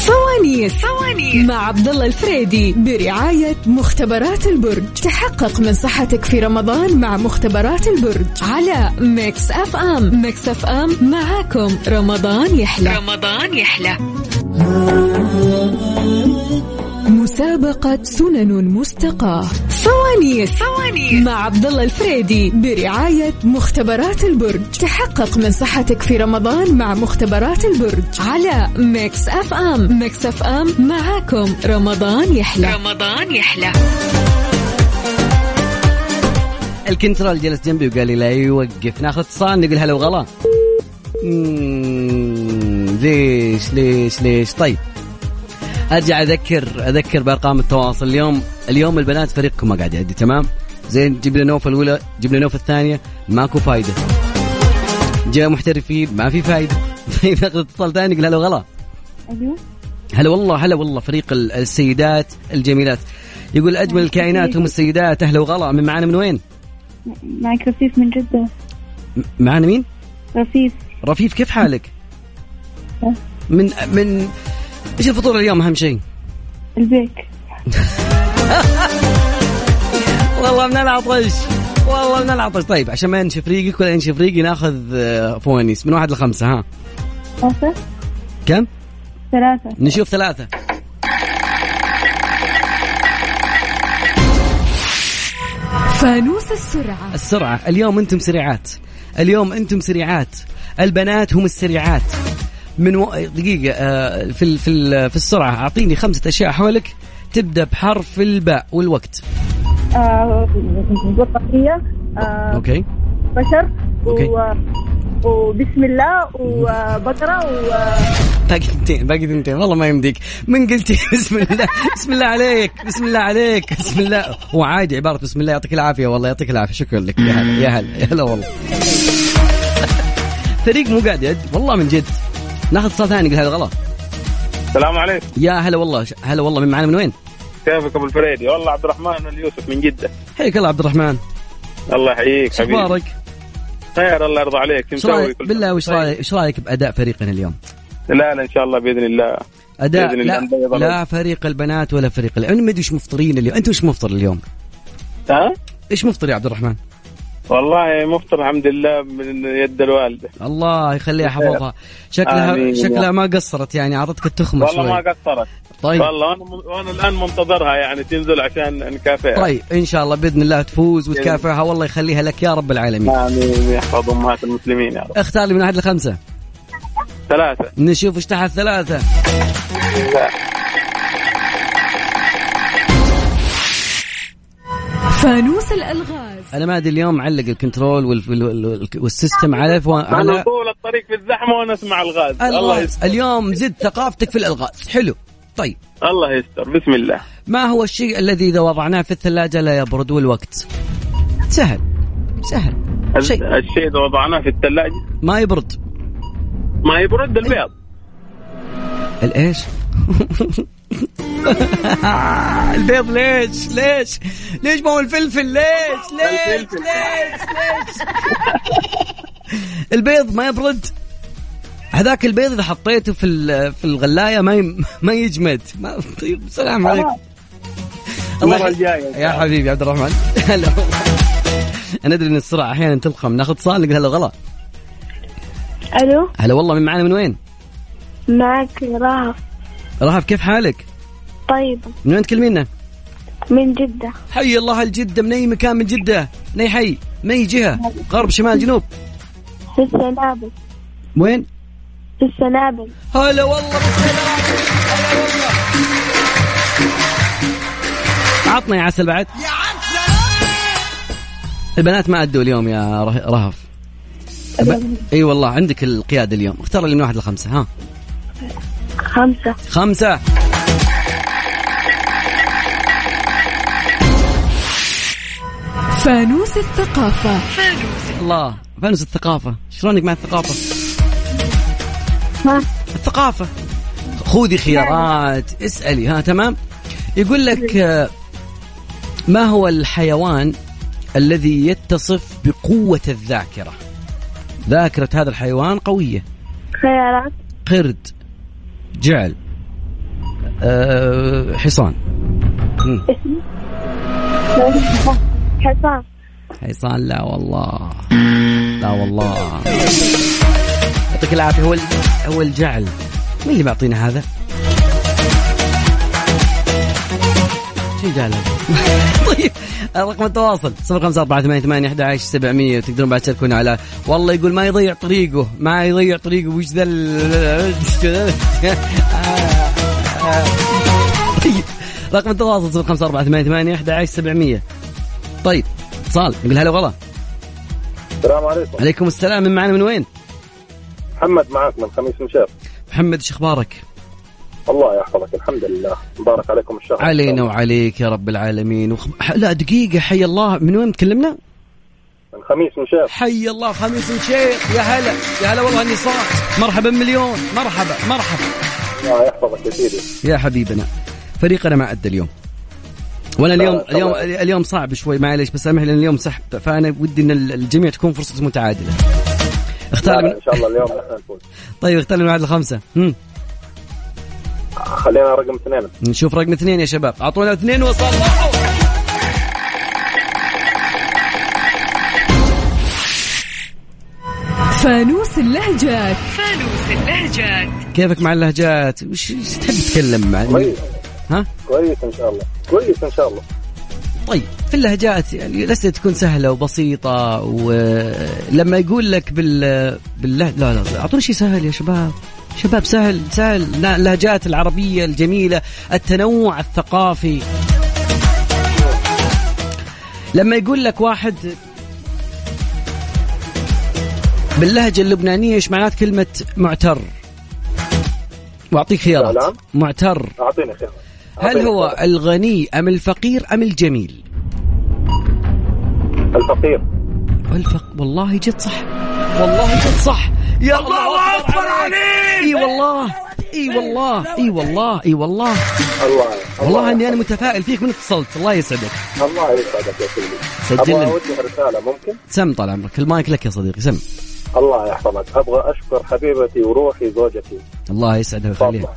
فوانيس فوانيس مع عبد الله الفريدي برعاية مختبرات البرج. تحقق من صحتك في رمضان مع مختبرات البرج. على Mix FM. Mix FM معاكم. رمضان يحلى. رمضان يحلى. مسابقة سنن مستقاة. فوانيس فوانيس مع عبد الله الفريدي برعاية مختبرات البرج. تحقق من صحتك في رمضان مع مختبرات البرج على Mix FM. Mix FM معاكم. رمضان يحلى. رمضان يحلى. ال control جلس جنبي وقال لي لا يوقف. ناخذ اتصال نقول هلا وغلا. ليش ليش ليش؟ طيب. أرجع اذكر أذكر بأرقام التواصل. اليوم اليوم البنات فريقكم ما قاعد يأدي تمام؟ زين جبنا نوف الأولى جبنا نوف الثانية. ماكو فايدة. جاء محترفين ما في فايدة. ناخذ اتصال ثاني قال هلا وغلا. أيوه. هلا والله هلا والله فريق ال- السيدات الجميلات. يقول أجمل الكائنات هم السيدات. أهلا وغلا. من معنا من وين؟ معك رفيف من جدة. م- معنا مين؟ رفيف. رفيف كيف حالك؟ من من إيش الفطور اليوم أهم شيء؟ البيك. والله من العطش والله من العطش طيب عشان ما نشوف ريقك ولا نشوف ريقي ناخذ آه، فوانيس من واحد لخمسة ها؟ خمسة؟ كم؟ ثلاثة. نشوف ثلاثة. فانوس السرعة. السرعة. اليوم أنتم سريعات. اليوم أنتم سريعات. البنات هم السريعات. من و... دقيقة آه، في ال... في ال... في السرعة. أعطيني خمسة أشياء حولك. تبدأ بحرف الباء والوقت. آه، بطاقية آه، أوكي. بشر. أوكي. و... وبسم الله. وبقرة. و... باقي ثنتين باقي ثنتين. والله ما يمديك. من قلتي بسم الله؟ بسم الله عليك بسم الله عليك. بسم الله. هو عادي عبارة بسم الله. يعطيك العافية. والله يعطيك العافية. شكرا لك. يا هلا يا هلا يا هلا والله. فريق مو قاعد يد. والله من جد. ناخذ اتصال ثاني قل هذا غلط. السلام عليكم. يا هلا والله هلا والله من معنا من وين؟ كيفك أبو الفريدي؟ والله عبد الرحمن اليوسف من جدة. حياك الله عبد الرحمن. الله يحييك حبيبي. أخبارك؟ خير الله يرضى عليك. شو رأيك؟ بالله؟ وش رأيك؟ إيش رأيك بأداء فريقنا اليوم؟ لا لا إن شاء الله بإذن الله. أداء بإذن لا, لا فريق البنات ولا فريق أنا ما ادري إيش مفطرين اليوم؟ انت وش مفطر اليوم؟ ها؟ إيش مفطر يا عبد الرحمن؟ والله مفطر الحمد لله من يد الوالدة. الله يخليها يحفظها شكلها آمين. شكلها ما قصرت يعني أعطتك التخمة والله شوي. ما قصرت. طيب. والله وأنا وأنا الآن منتظرها يعني تنزل عشان نكافئها. طيب إن شاء الله بإذن الله تفوز وتكافئها. والله يخليها لك يا رب العالمين. آمين يحفظ أمهات المسلمين يا رب. اختار لي من واحد لخمسة. ثلاثة. نشوف إيش تحت ثلاثة. فانوس الألغاز. أنا ما أدري اليوم معلق ال control وال... وال... وال... وال system على فو... أنا على طول الطريق في الزحمة وأنا أسمع ألغاز. الله يستر. اليوم زد ثقافتك في الألغاز. حلو. طيب. الله يستر. بسم الله. ما هو الشيء الذي إذا وضعناه في الثلاجة لا يبرد والوقت؟ سهل. سهل. شيء. الشيء إذا وضعناه في الثلاجة؟ ما يبرد. ما يبرد البيض. الايش البيض ليش؟ ليش؟ ليش ما هو الفلفل؟ ليش؟ ليش. ليش؟ ليش؟ البيض ما يبرد. هذاك البيض إذا حطيته في ال- في الغلاية ما ي- ما يجمد. ما طيب السلام عليكم. الله. الجاية يا. حبيبي عبد الرحمن. هلا. أنا أدري إن السرعة أحيانا تلخم. ناخذ اتصال نقول هلا غلط ألو؟ هلا والله من معنا من وين؟ معك رهف رهف كيف حالك؟ طيب. من وين تكلمينا؟ من جدة. حي الله الجدة من أي مكان؟ من جدة. من أي حي؟ من أي جهة؟ غرب شمال جنوب؟ في السنابل. وين؟ في السنابل. هلا والله بالسلام هلا والله. عطنا يا عسل بعد. البنات ما أدوا اليوم يا ره- رهف. أب... إي والله عندك القيادة اليوم. اختار لي من واحد لخمسة ها. خمسة. خمسة. فانوس الثقافة. الله فانوس الثقافة. شلونك مع الثقافة؟ ها الثقافة. خذي خيارات اسألي ها تمام؟ يقول لك آه، ما هو الحيوان الذي يتصف بقوة الذاكرة؟ ذاكرة هذا الحيوان قوية. خيارات. قرد. جعل. أه حصان. حصان. حصان. لا والله. لا والله. يعطيك العافية هو هو الجعل. مين اللي معطينا هذا؟ شو جعل هذا؟ طيب رقم التواصل 0548811700 وتقدرون بعد تشاركونا على والله يقول ما يضيع طريقه ما يضيع طريقه وش ذا طيب رقم التواصل 0548811700 طيب اتصال نقول هلا والله السلام عليكم عليكم السلام من معنا من وين؟ محمد معك من خميس مشاف محمد إيش أخبارك؟ الله يحفظك الحمد لله. مبارك عليكم الشهر علينا وعليك يا رب العالمين. وخ... لا دقيقة حي الله. من وين تكلمنا؟ الخميس من شاف حي الله خميس الشيخ يا هلا يا هلا والله إني صاح مرحبا مليون. مرحبا مرحبا. الله يحفظك يا سيدي. يا حبيبنا. فريقنا ما ادى اليوم. وأنا اليوم طبعاً. اليوم اليوم صعب شوي معليش بس سامح لأن اليوم سحب. فأنا ودي إن الجميع تكون فرصة متعادلة. اختار من... إن شاء الله اليوم نحن نفوز طيب اختار من واحد لخمسة. هم. خلينا رقم اثنين. نشوف رقم اثنين يا شباب. أعطونا اثنين وصلحوا. فانوس اللهجات. فانوس اللهجات. كيفك مع اللهجات؟ وش تحب تتكلم مع كويس. ها؟ كويس إن شاء الله. كويس إن شاء الله. طيب في اللهجات يعني الاسئله تكون سهلة وبسيطة ولما يقول لك بال بالله لا لا اعطونا شيء سهل يا شباب. شباب سهل سهل. اللهجات العربية الجميلة التنوع الثقافي. لما يقول لك واحد باللهجة اللبنانية إيش معنات كلمة معتر؟ وأعطيك خيارات. معتر. أعطيني خير هل هو. الغني أم الفقير أم الجميل؟ الفقير. الفق والله جد صح. والله جد صح. يا الله أكبر عليك. إي والله. إي والله. إي والله. إي والله. الله والله إني أنا متفائل فيك من اتصلت. الله يسعدك. الله يسعدك يا سيدي. سجل أبغى لنا. اوجه رساله ممكن؟ سم طال عمرك. المايك لك يا صديقي سم. الله يحفظك. أبغى أشكر حبيبتي وروحي زوجتي. الله يسعدها ويخليها.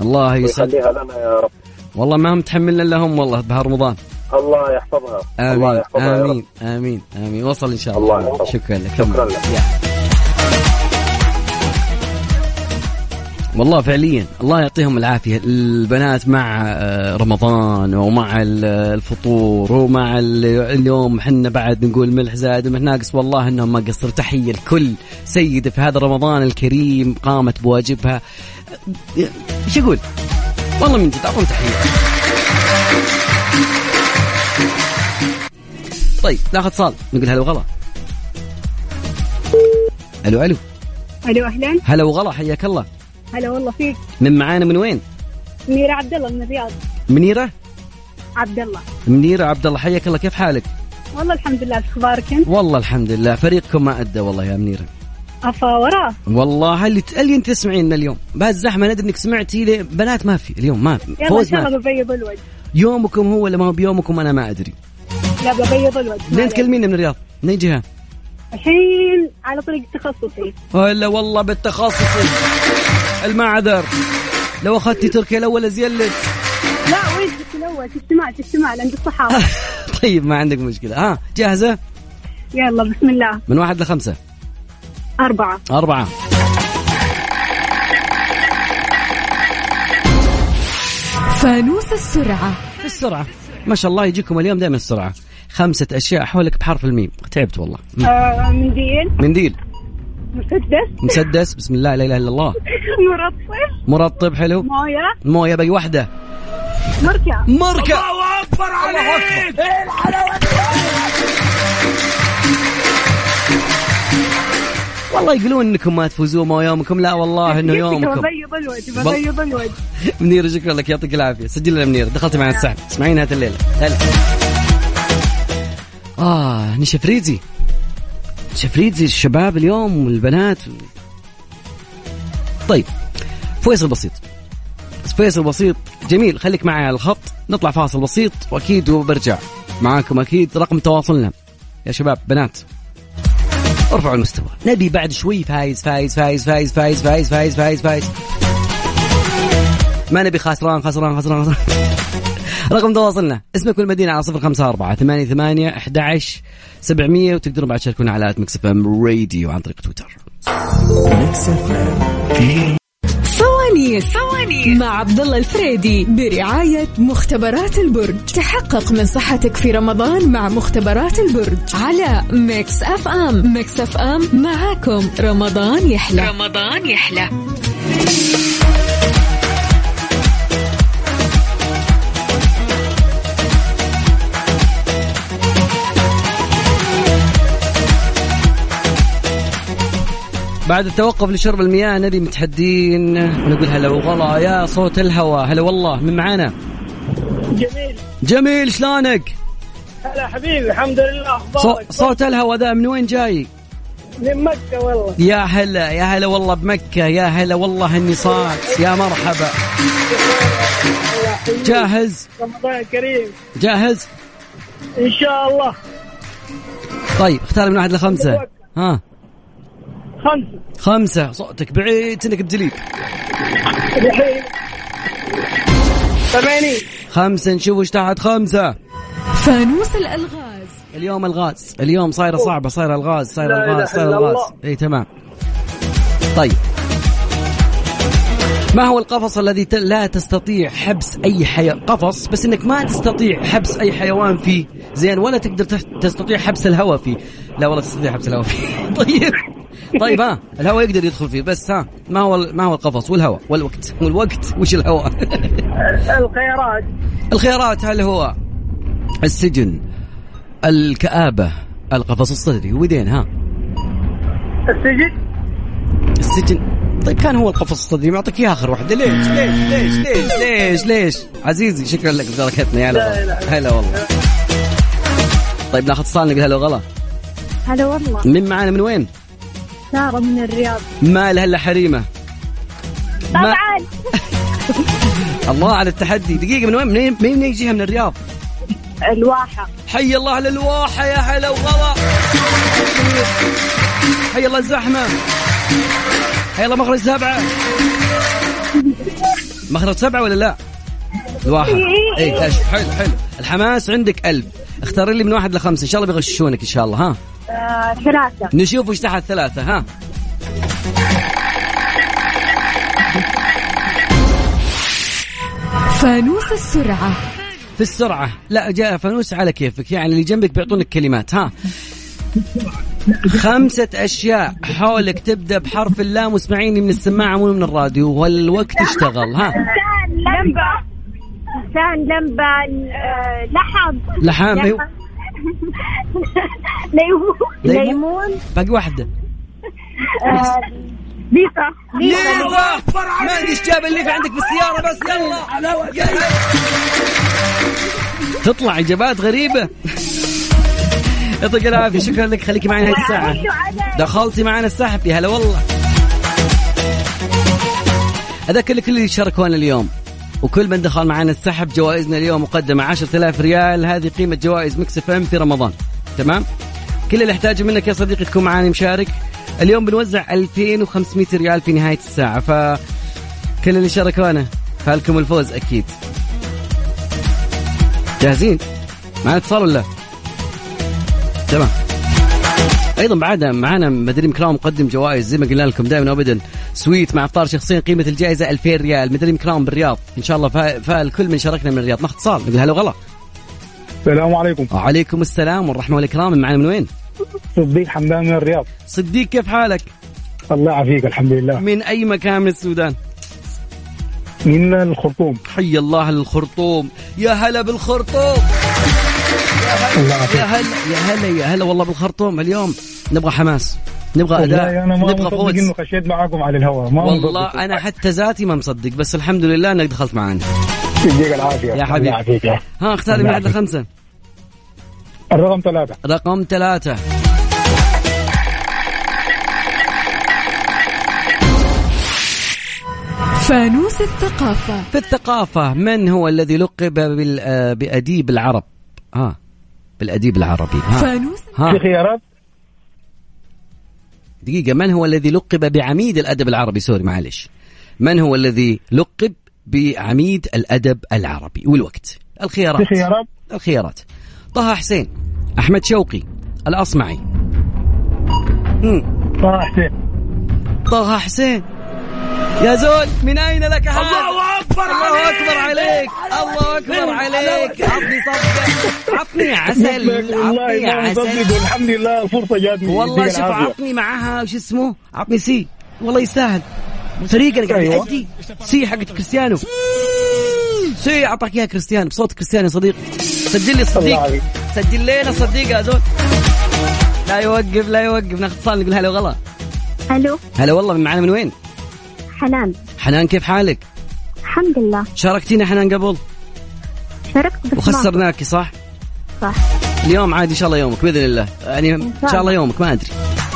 الله يسعد ويخليها لنا يا رب. والله ما هم تحملنا إلا هم والله بهار رمضان. الله يحفظها. الله امين يحفظها يا رب. آمين. آمين. آمين. وصل إن شاء الله. الله. شكرا لك. شكرا. لك. يا. والله فعليا الله يعطيهم العافية. البنات مع آه، رمضان ومع ال- الفطور ومع ال- اليوم حنا بعد نقول ملح زائد وملح ناقص. والله إنهم ما قصروا. تحية لكل سيدة في هذا رمضان الكريم قامت بواجبها. آه، إيش أقول والله من جد اعطهم تحية. طيب ناخذ اتصال نقول هلا وغلا. ألو ألو. ألو أهلا. هلا وغلا حياك الله. هلا والله فيك. من معانا من وين؟ منيرة عبد الله من الرياض. منيرة؟ عبد الله. منيرة عبد الله حياك الله. كيف حالك؟ والله الحمد لله أخبارك أنت؟ والله الحمد لله. فريقكم ما أدى والله يا منيرة. أفا وراه. والله اللي اللي أنت تسمعين اليوم. بعد الزحمه ندري إنك سمعتي بنات ما في اليوم ما في. يلا إن فوز شاء ما الله في. ببيض الوجه. يومكم هو ولا ما هو بيومكم أنا ما أدري. لا ببيض الوجه عليك. تكلمينا من الرياض؟ من أي جهة؟ الحين على طريق تخصصي. ولا والله بالتخصصي المعذر. لو أخذتي تركيا الأول ازيلت لا وين جبت الأول؟ في الشمال في الشمال عند الصحافه طيب ما عندك مشكلة. ها جاهزة؟ يلا بسم الله. من واحد لخمسة. أربعة. أربعة. فانوس السرعة. السرعة. ما شاء الله يجيكم اليوم دائما السرعة. خمسة أشياء حولك بحرف الميم. تعبت والله. آه منديل منديل مسدس. مسدس. بسم الله لا إله إلا الله. مرطب. مرطب حلو. موية. موية باقي واحدة مركب مركب الله أكبر عليك. والله يقولون إنكم ما تفوزون ما يومكم. لا والله إنه يومكم. ببيض الوجه ببيض الوجه. منيرة شكرا لك. يعطيك العافية. سجل لنا منيرة دخلتي معنا السحب اسمعينا هذه الليلة. هلا. آه نشفريتي شفريتي الشباب اليوم والبنات. طيب فيصل بسيط فيصل بسيط جميل. خليك معي على الخط. نطلع فاصل بسيط وأكيد وبرجع. معاكم أكيد رقم تواصلنا. يا شباب بنات. ارفعوا المستوى. نبي بعد شوي فايز فايز فايز فايز فايز فايز فايز فايز فايز. ما نبي خسران خسران خسران خسران. رقم تواصلنا. اسمك والمدينة على صفر خمسة أربعة ثمانية ثمانية أحد سبعمية وتقدرون بعد تشاركونا على at FM Radio عن طريق تويتر. فوانيس فوانيس مع عبد الله الفريدي برعاية مختبرات البرج. تحقق من صحتك في رمضان مع مختبرات البرج. على Mix FM. Mix FM معاكم. رمضان يحلى. رمضان يحلى. بعد التوقف لشرب المياه نبي متحدين ونقول هلا وغلا. يا صوت الهوى هلا والله من معانا؟ جميل. جميل شلونك؟ هلا حبيبي الحمد لله صو- أخبارك صوت الهوى ذا من وين جاي؟ من مكة والله. يا هلا يا هلا والله بمكة يا هلا والله إني صاك يا مرحبا. جاهز؟ رمضان كريم. جاهز؟ إن شاء الله. طيب اختار من واحد لخمسة. ها؟ خمسة. خمسة. صوتك بعيد إنك بدليل الحين ثمانين خمسة نشوف وش تحت. خمسة. فانوس الألغاز. اليوم الغاز. اليوم صايرة صعبة. صايرة الغاز صايرة الغاز صايرة الغاز. إي تمام. طيب. ما هو القفص الذي ت- لا تستطيع حبس أي حيوان قفص بس إنك ما تستطيع حبس أي حيوان فيه. زين ولا تقدر تستطيع حبس الهواء فيه. لا والله تستطيع حبس الهواء فيه. طيب. طيب ها الهواء يقدر يدخل فيه بس ها ما هو ال- ما هو القفص؟ والهواء والوقت والوقت وش الهواء؟ الخيارات. الخيارات هل هو السجن الكآبة القفص الصدري؟ وبعدين ها؟ السجن. السجن. طيب كان هو القفص الصدري معطيك إياه آخر واحدة. ليش؟ ليش؟ ليش؟ ليش؟ ليش؟ ليش؟ عزيزي شكرا لك ببركتنا يا لا، هلا لا. هلا والله. طيب ناخذ اتصال نقول هلا وغلا. هلا والله. من معانا من وين؟ سارة من الرياض. ما لها الا حريمة. ما- طبعا. الله على التحدي. دقيقة من وين من أي جهة من الرياض؟ الواحة. حي الله على الواحة يا هلا وغلا. حي الله الزحمة. حي الله مخرج سبعة. مخرج سبعة ولا لا؟ الواحد. اي إيش حلو حلو. الحماس عندك ألف اختار لي من واحد لخمسة. إن شاء الله بيغششونك إن شاء الله ها؟ آه، ثلاثة. نشوف وش تحت ثلاثة ها؟ فانوس السرعة. في السرعة. لا جاء فانوس على كيفك. يعني اللي جنبك بيعطونك كلمات ها؟ خمسة أشياء حولك تبدأ بحرف اللام واسمعيني من السماعة مو من الراديو. والوقت اشتغل ها؟ لمبة لسان لمبة آه، لحم. لحام أيوه. ليمون. ليمون. ليمون. باقي واحدة. آه، بيصة ليفا ما أدري إيش جاب الليفة عندك بالسيارة بس يلا. يلا. تطلع إجابات غريبة. يعطيك العافية. شكرا لك. خليكي معنا هذه الساعة. دخلتي معنا السحب يا هلا والله. أذكر لكل اللي شاركونا اليوم. وكل من دخل معنا السحب جوائزنا اليوم مقدمة 10000 ريال. هذه قيمة جوائز Mix FM في رمضان. تمام؟ كل اللي احتاجه منك يا صديقي تكون معنا مشارك. اليوم بنوزع 2500 ريال في نهاية الساعة ف كل اللي شاركونا فالكم الفوز أكيد. جاهزين؟ معنا اتصال ولا؟ تمام. أيضا بعد معنا مدري مكرام مقدم جوائز زي ما قلنا لكم دائما وابدا. سويت مع افطار شخصيا قيمة الجائزة 2000 ريال مدري مكرام بالرياض. إن شاء الله فا- فالكل من شاركنا من الرياض. ناخذ اتصال نقول هلا وغلا. السلام عليكم. وعليكم السلام والرحمة والإكرام. معنا من وين؟ صديق حمدان من الرياض. صديق كيف حالك؟ الله يعافيك الحمد لله. من أي مكان من السودان؟ من الخرطوم. حي الله للخرطوم يا هلا بالخرطوم. يا هلا يا هلا يا هلا والله بالخرطوم. اليوم نبغى حماس. نبغى أداء والله أنا ما نبغى مصدق فوز. إنه خشيت معاكم على الهواء ما والله مصدق. أنا حتى ذاتي ما مصدق بس الحمد لله إنك دخلت معنا يديك العافية. يا حبيبي. الله يعافيك. يا. ها اختاري من واحد لخمسة. الرقم ثلاثة. رقم ثلاثة. فانوس الثقافة. في الثقافة من هو الذي لقب بال- آه، بأديب العرب؟ ها بالأديب العربي. ها. فانوس ها. في خيارات؟ دقيقة من هو الذي لقب بعميد الأدب العربي؟ سوري معلش. من هو الذي لقب بعميد الأدب العربي؟ والوقت. الخيارات. في خيارات الخيارات. طه حسين أحمد شوقي الأصمعي. طه حسين. طه حسين. يا زول من أين لك هذا؟ الله أكبر الله أكبر عليك. الله أكبر عليك. عطني صفقة عطني عسل والله عطني عسل. والحمد لله الفرصة جاتني والله شوف. عطني معاها وش اسمه؟ عطني سي. والله يستاهل. فريقنا قاعد أيوة. يأدي. سي حقت كريستيانو. سي أعطاك إياها كريستيانو بصوت كريستيانو يا صديقي سجل لي الصديق. سجل لنا صديق يا زول لا يوقف لا يوقف. ناخذ اتصال نقول هلا وغلا. ألو هلا والله معنا من وين؟ حنان. حنان كيف حالك؟ الحمد لله. شاركتينا حنان قبل. شاركت بس وخسرناكي صح؟ صح. اليوم عاد إن شاء الله يومك بإذن الله. يعني إن شاء الله يومك ما أدري.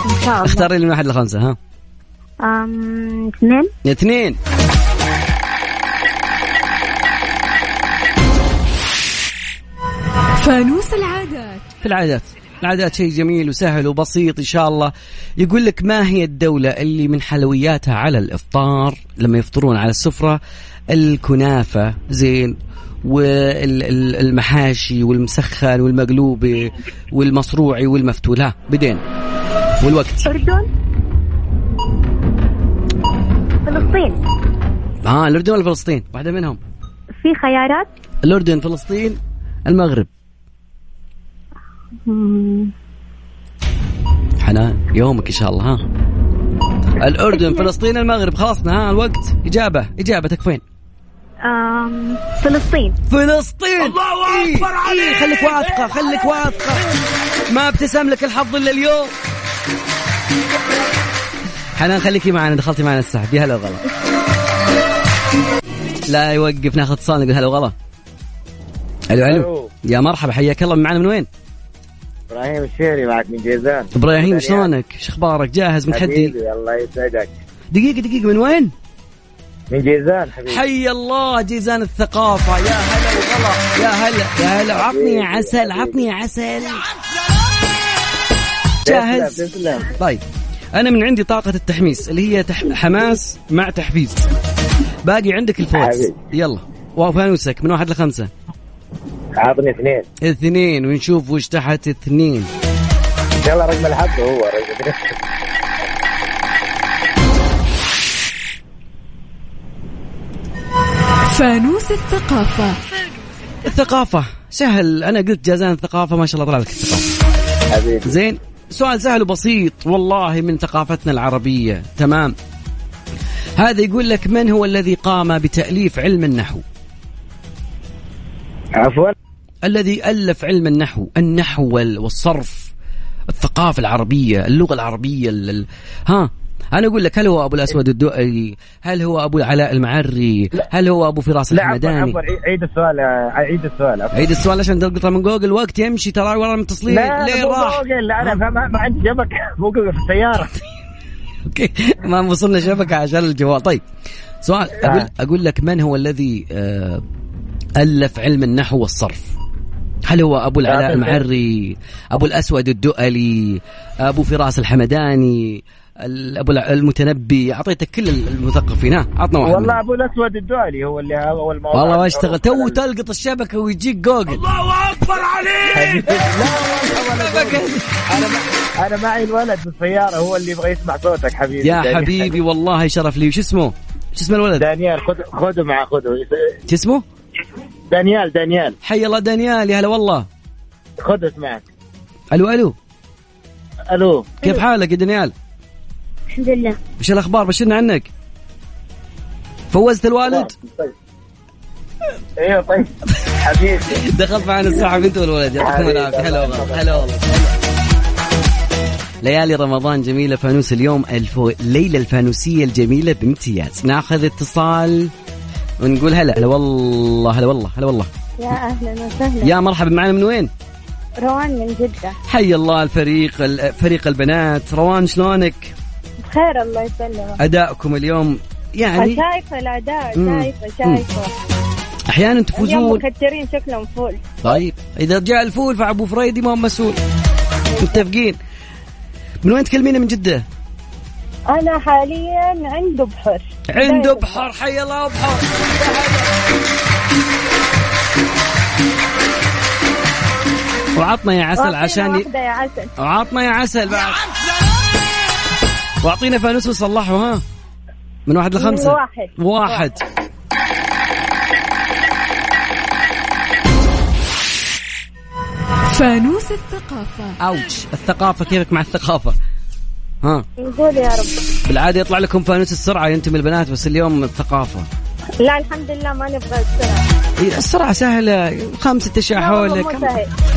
إن شاء الله. اختاري لي من واحد لخمسة ها؟ أم... اثنين؟ اثنين. فانوس العادات. في العادات. العادات شيء جميل وسهل وبسيط إن شاء الله. يقول لك ما هي الدولة اللي من حلوياتها على الإفطار؟ لما يفطرون على السفرة الكنافة زين. والمحاشي والمسخن والمقلوبة والمصروعي والمفتول. ها بدين. والوقت. اردن فلسطين. ها الأردن ولا فلسطين؟ واحدة منهم. في خيارات؟ الأردن فلسطين المغرب. مم. حنان يومك إن شاء الله ها. الأردن فلسطين المغرب. خلصنا ها الوقت. إجابة إجابتك فين؟ أم... فلسطين. فلسطين. الله أكبر عليك. إيه خليك واثقة خليك واثقة. ما ابتسم لك الحظ إلا اليوم. حنان خليكي معنا دخلتي معنا السحب. يا هلا وغلا. لا يوقف ناخذ اتصال نقول هلا وغلا. ألو ألو. ألو. يا مرحبا حياك الله. معنا من وين؟ إبراهيم الشيري معك من جيزان. إبراهيم شلونك؟ شو أخبارك؟ جاهز متحدي؟ حبيبي الله يسعدك. دقيقة دقيقة من وين؟ من جيزان حبيبي. حي الله جيزان الثقافة. يا هلا وغلا. يا هلا يا هلا. عطني يا عسل عطني يا عسل. جاهز؟ طيب. أنا من عندي طاقة التحميس اللي هي تح... حماس مع تحفيز. باقي عندك الفوز. يلا. وفانوسك من واحد لخمسة. عطني اثنين. اثنين ونشوف وش تحت اثنين. الله رقم الحظ هو رقم فانوس الثقافة. الثقافة. سهل. أنا قلت جازان الثقافة ما شاء الله طلع لك الثقافة. حبيبي. زين سؤال سهل وبسيط. والله من ثقافتنا العربية. تمام. هذا يقول لك من هو الذي قام بتأليف علم النحو؟ عفوا. الذي ألف علم النحو. النحو وال- والصرف. الثقافة العربية اللغة العربية ال- ال- ها؟ أنا أقول لك هل هو أبو الأسود الدؤلي هل هو أبو العلاء المعري؟ هل هو أبو فراس لا الحمداني عفوا عيد السؤال عيد السؤال عيد السؤال عشان تلقطها من جوجل وقت يمشي ترى ورا المتصلين لا ليه راح؟ جوجل لا أنا ما, عندي شبكه مو في السيارة. okay. ما وصلنا شبكه عشان الجوال. طيب سؤال. أقول أقول لك من هو الذي آه، ألف علم النحو والصرف؟ هل هو أبو العلاء. المعري أبو الأسود الدؤلي أبو فراس الحمداني ال- أبو المتنبي أعطيتك كل المثقفين ها عطنا واحد والله. أبو الأسود الدؤلي هو اللي اول ما والله ما اشتغل تو تلقط الشبكة ويجيك جوجل حبيبي. لا والله ولا جوجل. أنا أنا معي الولد في السياره هو اللي يبغى يسمع صوتك حبيبي يا دانيال. حبيبي والله شرف لي وش اسمه؟ شو اسم الولد؟ دانيال خذ خذه معه خذه شو اسمه؟ دانيال دانيال حي الله دانيال يا هلا والله خذه اسمعك ألو ألو ألو كيف حالك يا دانيال؟ الحمد لله. وش الأخبار؟ بشرنا عنك. فوزت الوالد؟ طيب أيوه طيب. حبيبي. دخلت معنا السحب انت والولد. يعطيكم العافية. هلا الله والله. هلا والله. ليالي رمضان جميلة فانوس اليوم الفو... الليلة الفانوسية الجميلة بامتياز ناخذ اتصال ونقول هلا. هلا والله هلا والله هلا والله. يا أهلا وسهلا. يا مرحبا معنا من وين؟ روان من جدة. حي الله الفريق ال- فريق البنات. روان شلونك؟ بخير الله يسلمك. أدائكم اليوم يعني شايفة الأداء مم. شايفة شايفة. أحيانا تفوزون. مكترين شكلهم فول طيب إذا جاء الفول فأبو فريدي ما هو مسؤول. متفقين؟ من وين تكلمينا من جدة؟ أنا حاليا عنده بحر. عنده بحر. حي الله بحر. وعطنا يا عسل عشان ي... يا عسل. وعطنا يا عسل بعد. واعطينا فانوس وصلحه ها؟ من واحد لخمسة. من واحد. واحد. فانوس الثقافة. اوش الثقافة كيفك مع الثقافة؟ ها؟ نقول يا رب. بالعادة يطلع لكم فانوس السرعة أنتم البنات بس اليوم الثقافة. لا الحمد لله ما نبغى السرعة. إيه، السرعة سهلة. خمسة أشياء حولك.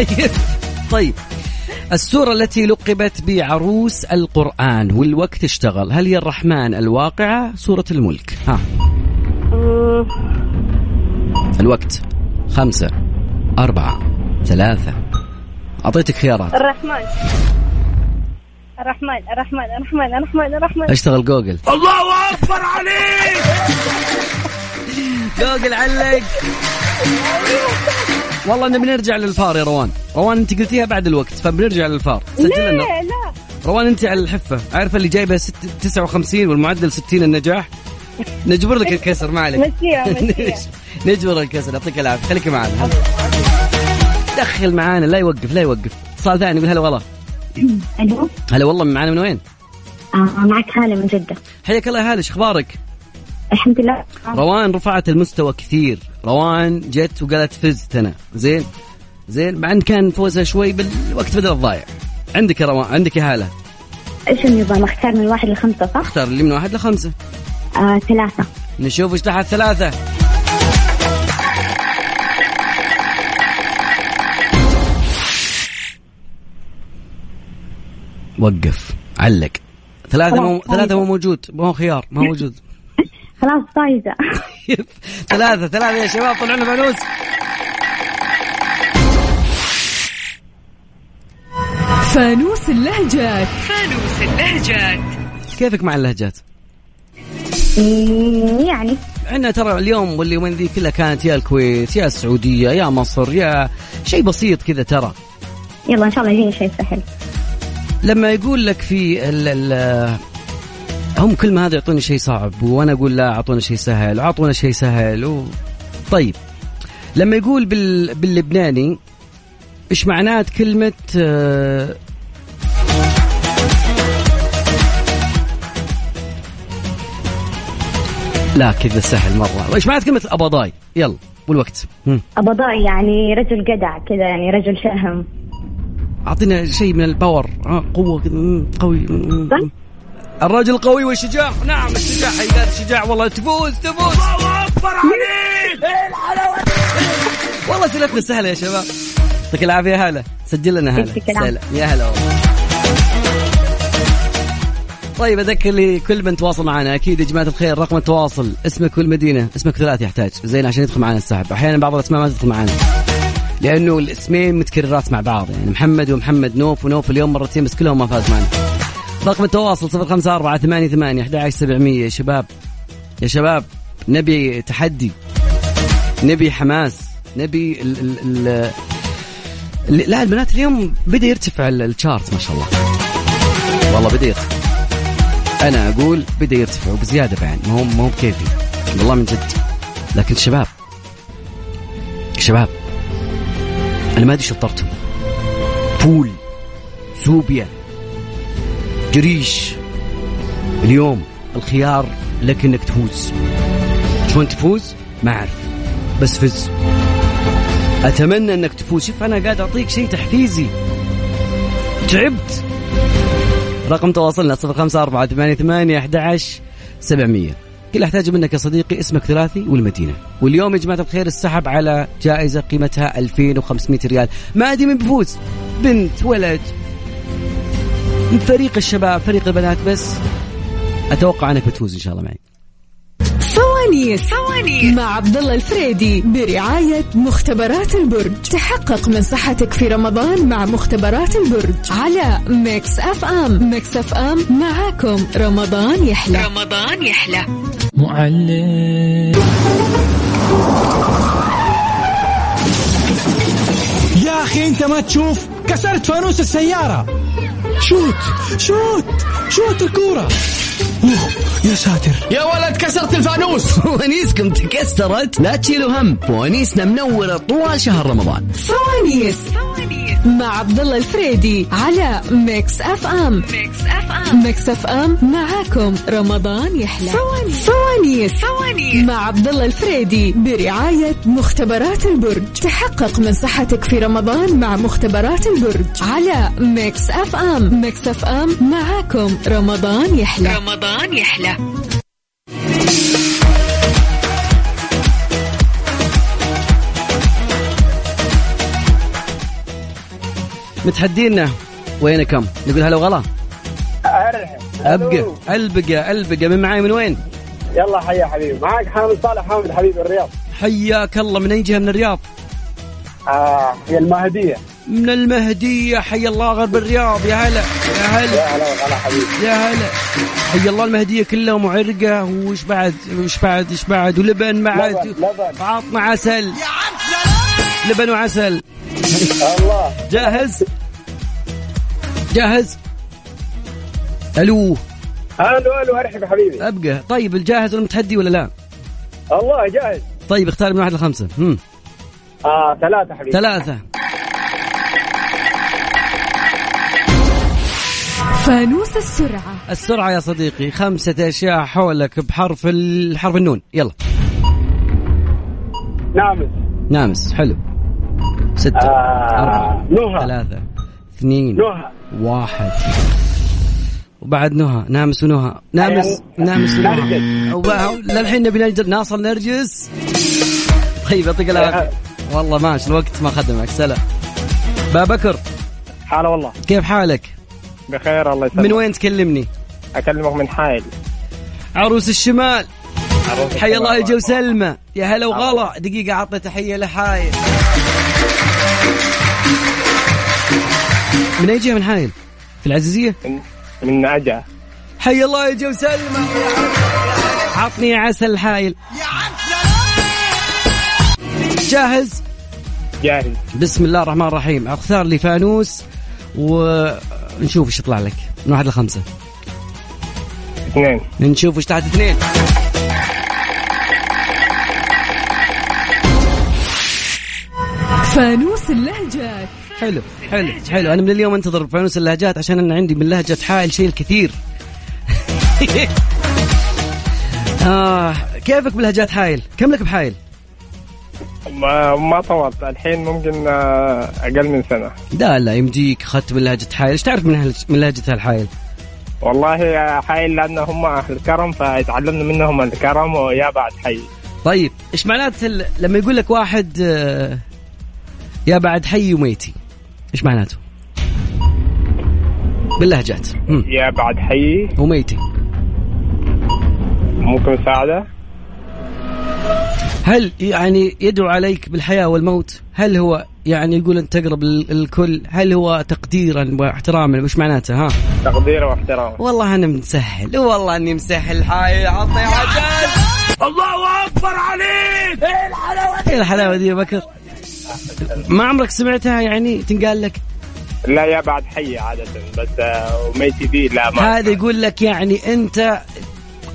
طيب. السورة التي لقبت بعروس القرآن والوقت اشتغل. هل هي الرحمن الواقعة سورة الملك؟ ها. الوقت خمسة أربعة ثلاثة. أعطيتك خيارات. الرحمن. الرحمن الرحمن الرحمن الرحمن الرحمن. اشتغل جوجل. الله أكبر عليك! جوجل علق. والله نبي نرجع للفار يا روان. روان أنت قلتيها بعد الوقت فبنرجع للفار. سجل لا لا. روان أنت على الحفة. عارفه اللي جايبه ست 59 والمعدل 60 النجاح؟ نجبر لك الكسر ما عليك. نجبر الكسر. يعطيك العافية. خليك معنا. دخل معانا. لا يوقف لا يوقف. اتصال ثاني يقول هلا والله. ألو؟ هلا والله معانا من وين؟ آه معك هالة من جدة. حياك الله يا هالش أخبارك؟ الحمد لله. روان رفعت المستوى كثير. روان جت وقالت فزت أنا. زين؟ زين؟ مع ان كان فوزها شوي بالوقت بدل الضايع. عندك يا روان عندك يا هالة. إيش النظام أختار من واحد لخمسة صح؟ اختار اللي من واحد لخمسة. آه ثلاثة. نشوف إيش تحت ثلاثة. وقف علق. ثلاثة مو ثلاثة مو طيب. موجود. ما هو خيار ما هو موجود. خلاص فايزة ثلاثة ثلاثة يا شباب طلعوا لنا فانوس فانوس اللهجات. فانوس اللهجات. كيفك مع اللهجات؟ يعني. عندنا ترى اليوم واليومين ذي كلها كانت يا الكويت يا السعودية يا مصر يا شيء بسيط كذا ترى. يلا إن شاء الله يجيني شيء سهل. لما يقول لك في ال ال هم كل ما هذا يعطوني شيء صعب وأنا أقول لا أعطونا شيء سهل أعطونا شيء سهل و... طيب. لما يقول بال... باللبناني إيش معنات كلمة آه، لا كذا سهل مرة. إيش معنات كلمة ابضاي يلا والوقت. هم. أبضاء يعني رجل جدع كذا يعني رجل شهم. أعطينا شيء من الباور آه، مم، قوي. الرجل القوي والشجاع. نعم الشجاع حيقال الشجاع والله تفوز تفوز الله اكبر عليك إيه الحلاوه والله اسئلتنا سهلة يا شباب. يعطيك العافية يا هلا. سجل لنا هلا. يا هلا طيب أذكر لي كل من تواصل معنا. أكيد يا جماعة الخير رقم التواصل. اسمك والمدينة. اسمك ثلاث يحتاج. زين عشان يدخل معنا السحب. أحيانا بعض الأسماء ما تدخل معنا. لأنه الاسمين متكررات مع بعض. يعني محمد ومحمد نوف ونوف اليوم مرتين بس كلهم ما فاز معنا. رقم التواصل صفر خمسة أربعة ثمانية ثمانية أحد عشر سبعمية. يا شباب يا شباب نبي تحدي نبي حماس نبي ال ال ال لا البنات اليوم بدأ يرتفع ال- الشارت ما شاء الله. والله بدأ يرتفع. أنا أقول بدأ يرتفع وبزيادة بعد ما هو ما هو بكيفي. والله من جد. لكن شباب شباب أنا ما أدري شطرتهم فول سوبيا قريش اليوم الخيار لك إنك تفوز. شلون تفوز؟ ما أعرف بس فز. أتمنى إنك تفوز. شوف أنا قاعد أعطيك شيء تحفيزي تعبت. رقم تواصلنا صفر خمسة أربعة ثمانية ثمانية أحد عشر سبعمية. كل أحتاج منك يا صديقي اسمك ثلاثي والمدينة. واليوم يا جماعة الخير السحب على جائزة قيمتها 2500 ريال. ما أدري من بيفوز بنت ولد. فريق الشباب فريق البنات بس. أتوقع أنك بتفوز إن شاء الله معي. فوانيس فوانيس مع عبد الله الفريدي برعاية مختبرات البرج. تحقق من صحتك في رمضان مع مختبرات البرج. على Mix FM. Mix FM معاكم. رمضان يحلى. رمضان يحلى. معلم. يا أخي أنت ما تشوف كسرت فانوس السيارة. شوت شوت شوت الكورة. يا ساتر. يا ولد كسرت الفانوس. فوانيسكم تكسرت. لا تشيلوا هم. فوانيسنا منورة طوال شهر رمضان. فوانيس. مع عبد الله الفريدي على Mix FM Mix FM Mix FM معاكم رمضان يحلى. فوانيس. فوانيس, فوانيس. مع عبد الله الفريدي برعاية مختبرات البرج. تحقق من صحتك في رمضان مع مختبرات البرج. على Mix FM Mix FM معاكم رمضان يحلى. رمضان يحلى. متحدينا وين كم نقول هلا وغلا. أبقى ألبقى ألبقى. من معاي من وين؟ يلا حيا حبيبي. معاك حامد صالح حامد حبيبي الرياض. حياك الله من أي جهة من الرياض؟ آه هي المهدية. من المهدية. حي الله غرب الرياض. يا هلا يا هلا. يا هلا حبيبي. يا هلا. حي الله المهدية كلها ومعرقة. وش بعد؟ وش بعد؟ وش بعد؟ ولبن مع عطنا عسل. لبن وعسل. الله. جاهز؟ جاهز؟ ألو. ألو ألو أرحب يا حبيبي. أبقى. طيب الجاهز ولا متحدي ولا لا؟ الله جاهز. طيب اختار من واحد لخمسة. هم. آه ثلاثة حبيبي. ثلاثة. فانوس السرعة. السرعة يا صديقي خمسة أشياء حولك بحرف ال- حرف النون. يلا. نامس. نامس حلو. ستة آه أربعة نهى. ثلاثة اثنين نهى. واحد. وبعد نهى نامس ونهى. نامس نامس ونهى. للحين نبي نجد. ناصر نرجس. طيب يعطيك العافية. والله ماشي الوقت ما خدمك. سلام. بابكر هلا والله. كيف حالك؟ بخير الله يسلمك. من وين تكلمني؟ أكلمك من حائل. عروس الشمال. حي الله الشمال. يجي وسلمى يا هلا وغلا. دقيقة عطنا تحية لحايل من أي جهة؟ من حايل؟ في العزيزية؟ من, من اجا حي الله يجي وسلمى عطني عسل حايل جاهز؟ جاهز. بسم الله الرحمن الرحيم. اختار لي فانوس ونشوف إيش يطلع لك. من واحد لخمسة. اثنين. نشوف إيش تحت اثنين. فانوس اللهجات. حلو حلو حلو. أنا من اليوم أنتظر فانوس اللهجات عشان أنا عندي من لهجة حائل شيء الكثير. آه كيفك بلهجات حائل؟ كم لك بحائل؟ ما, ما طولت. الحين ممكن آه، أقل من سنة. لا لا يمديك اخذت من لهجة حائل، إيش تعرف من من لهجة الحائل؟ والله يا حائل لأن هم أهل كرم فتعلمنا منهم الكرم ويا بعد حي. طيب إيش معنات ال... لما يقول لك واحد آه، يا بعد حي وميتي إيش معناته؟ باللهجات. يا بعد حي. وميتي. ممكن مساعدة؟ هل يعني يدعو عليك بالحياة والموت؟ هل هو يعني يقول أنت تقرب ال- الكل؟ هل هو تقديرا واحتراما؟ وش معناته ها؟ تقدير واحترام. والله أنا مسهل والله أني مسهل. حاي عطي عجل. الله أكبر عليك! إيه الحلاوة إيه الحلاوة دي يا بكر؟ ما عمرك سمعتها يعني تنقال لك؟ لا يا بعد حي عادة بس آه، وميتي دي لا ما هذا يقول لك يعني أنت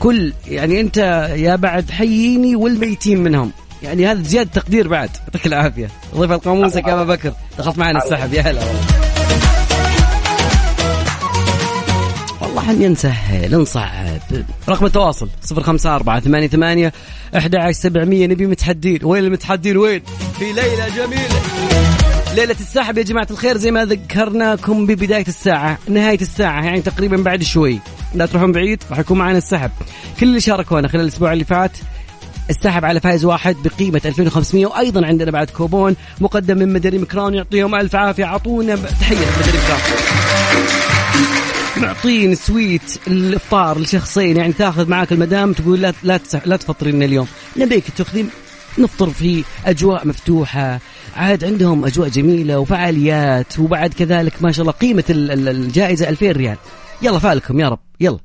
كل يعني أنت يا بعد حييني والميتين منهم. يعني هذا زيادة تقدير بعد. يعطيك العافية. ضيف قاموسك يا أبا بكر. دخلت معنا السحب. يا هلا والله. اني نسهل نصعب رقم التواصل. 054 88 11700 نبي متحدين. وين المتحدين؟ وين؟ في ليلة جميلة. ليلة السحب يا جماعة الخير زي ما ذكرناكم ببداية الساعة نهاية الساعة يعني تقريبا بعد شوي. لا تروحون بعيد راح يكون معنا السحب. كل اللي شاركونا خلال الأسبوع اللي فات السحب على فائز واحد بقيمة 2500 وأيضا عندنا بعد كوبون مقدم من مدري مكران يعطيهم ألف عافية عطونا تحية مدري مكران معطين سويت الافطار لشخصين يعني تاخذ معاك المدام تقول لا لا لا تفطرين اليوم. نبيك تاخذين نفطر في أجواء مفتوحة. عاد عندهم أجواء جميلة وفعاليات وبعد كذلك ما شاء الله قيمة ال- ال- الجائزة 2000 ريال. يلا فالكم يا رب يلا.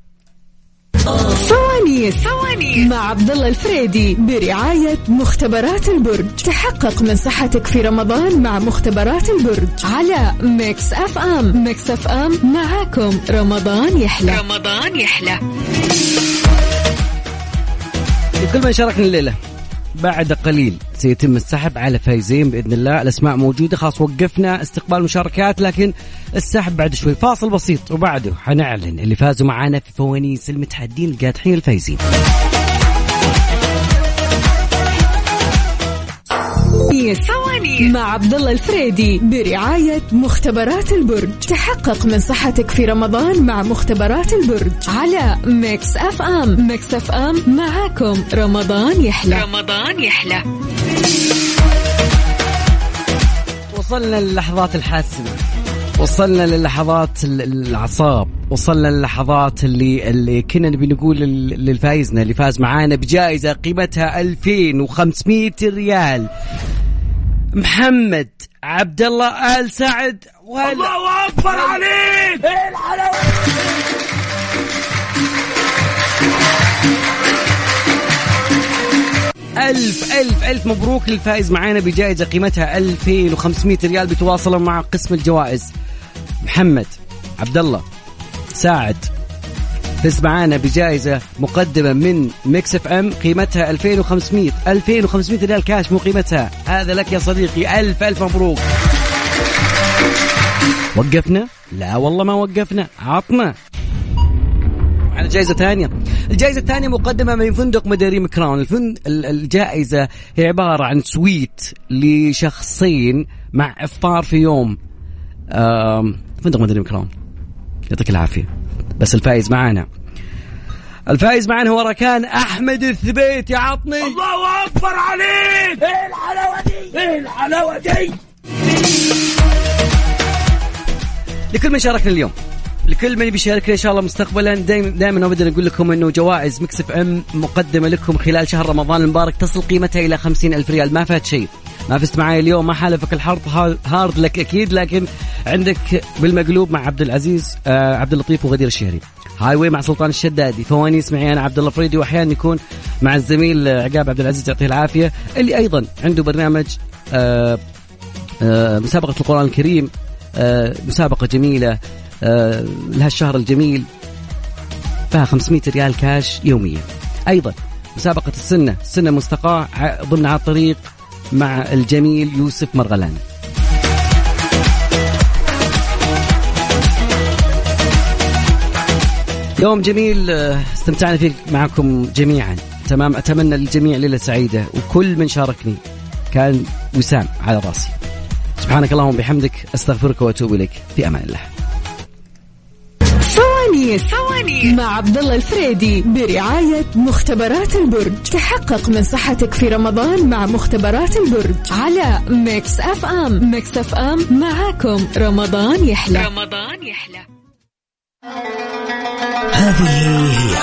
فوانيس مع عبد الله الفريدي برعاية مختبرات البرج. تحقق من صحتك في رمضان مع مختبرات البرج. على Mix FM. Mix FM معاكم. رمضان يحلى. رمضان يحلى. لكل من شاركنا الليلة. بعد قليل سيتم السحب على فايزين بإذن الله. الأسماء موجودة خلاص وقفنا استقبال مشاركات لكن السحب بعد شوي. فاصل بسيط وبعده حنعلن اللي فازوا معانا في فوانيس المتحدين القادحين الفايزين. فوانيس مع عبد الله الفريدي برعاية مختبرات البرج. تحقق من صحتك في رمضان مع مختبرات البرج. على Mix FM. Mix FM معاكم. رمضان يحلى. رمضان يحلى. وصلنا للحظات الحاسمة. وصلنا للحظات ال- الأعصاب وصلنا للحظات اللي اللي كنا نبي نقول لل- للفايزنا اللي فاز معانا بجائزة قيمتها 2500 ريال. محمد عبد الله آل سعد ولا الله أكبر عليك! إيه الحلاوة؟ ألف ألف ألف مبروك للفائز معانا بجائزة قيمتها 2500 ريال بتواصلوا مع قسم الجوائز. محمد عبد الله ساعد. فاز معانا بجائزة مقدمة من Mix FM قيمتها 2500 2500 ريال كاش مو قيمتها. هذا لك يا صديقي ألف ألف مبروك. وقفنا؟ لا والله ما وقفنا عطنا على جائزة ثانية. الجائزة الثانية مقدمة من فندق مداريم Crown الفند... ال- الجائزة هي عبارة عن suite لشخصين مع إفطار في يوم. آم... فندق مداريم Crown يعطيك العافية. بس الفائز معانا. الفائز معنا هو ركان أحمد الثبيت. عطني. الله أكبر عليك! إيه الحلاوة دي؟ إيه الحلاوة دي؟ لكل من شاركنا اليوم. لكل من بيشاركنا إن شاء الله مستقبلا دائما ابدا نقول لكم إنه جوائز Mix FM مقدمة لكم خلال شهر رمضان المبارك تصل قيمتها إلى خمسين ألف ريال. ما فات شيء. ما فزت معي اليوم ما حالفك الحظ ها- hard luck أكيد لكن عندك بالمقلوب مع عبد العزيز آه عبد اللطيف وغدير الشهري. Highway مع سلطان الشدادي. فوانيس معي أنا عبد الله فريدي واحيانا يكون مع الزميل آه، عقاب عبد العزيز يعطيه العافية. اللي أيضا عنده برنامج آه آه، مسابقة القرآن الكريم آه، مسابقة جميلة. آه، لها الشهر الجميل فيها 500 ريال كاش يوميا. أيضا مسابقة السنة السنة مستقاة ضمن على الطريق مع الجميل يوسف مرغلان يوم جميل آه، استمتعنا فيه معكم جميعا. تمام أتمنى للجميع ليلة سعيدة وكل من شاركني كان وسام على راسي. سبحانك اللهم وبحمدك أستغفرك وأتوب إليك. في أمان الله. فوانيس فوانيس مع عبد الله الفريدي برعاية مختبرات البرج. تحقق من صحتك في رمضان مع مختبرات البرج. على Mix FM. Mix FM معاكم. رمضان يحلى. رمضان يحلى. هذه هي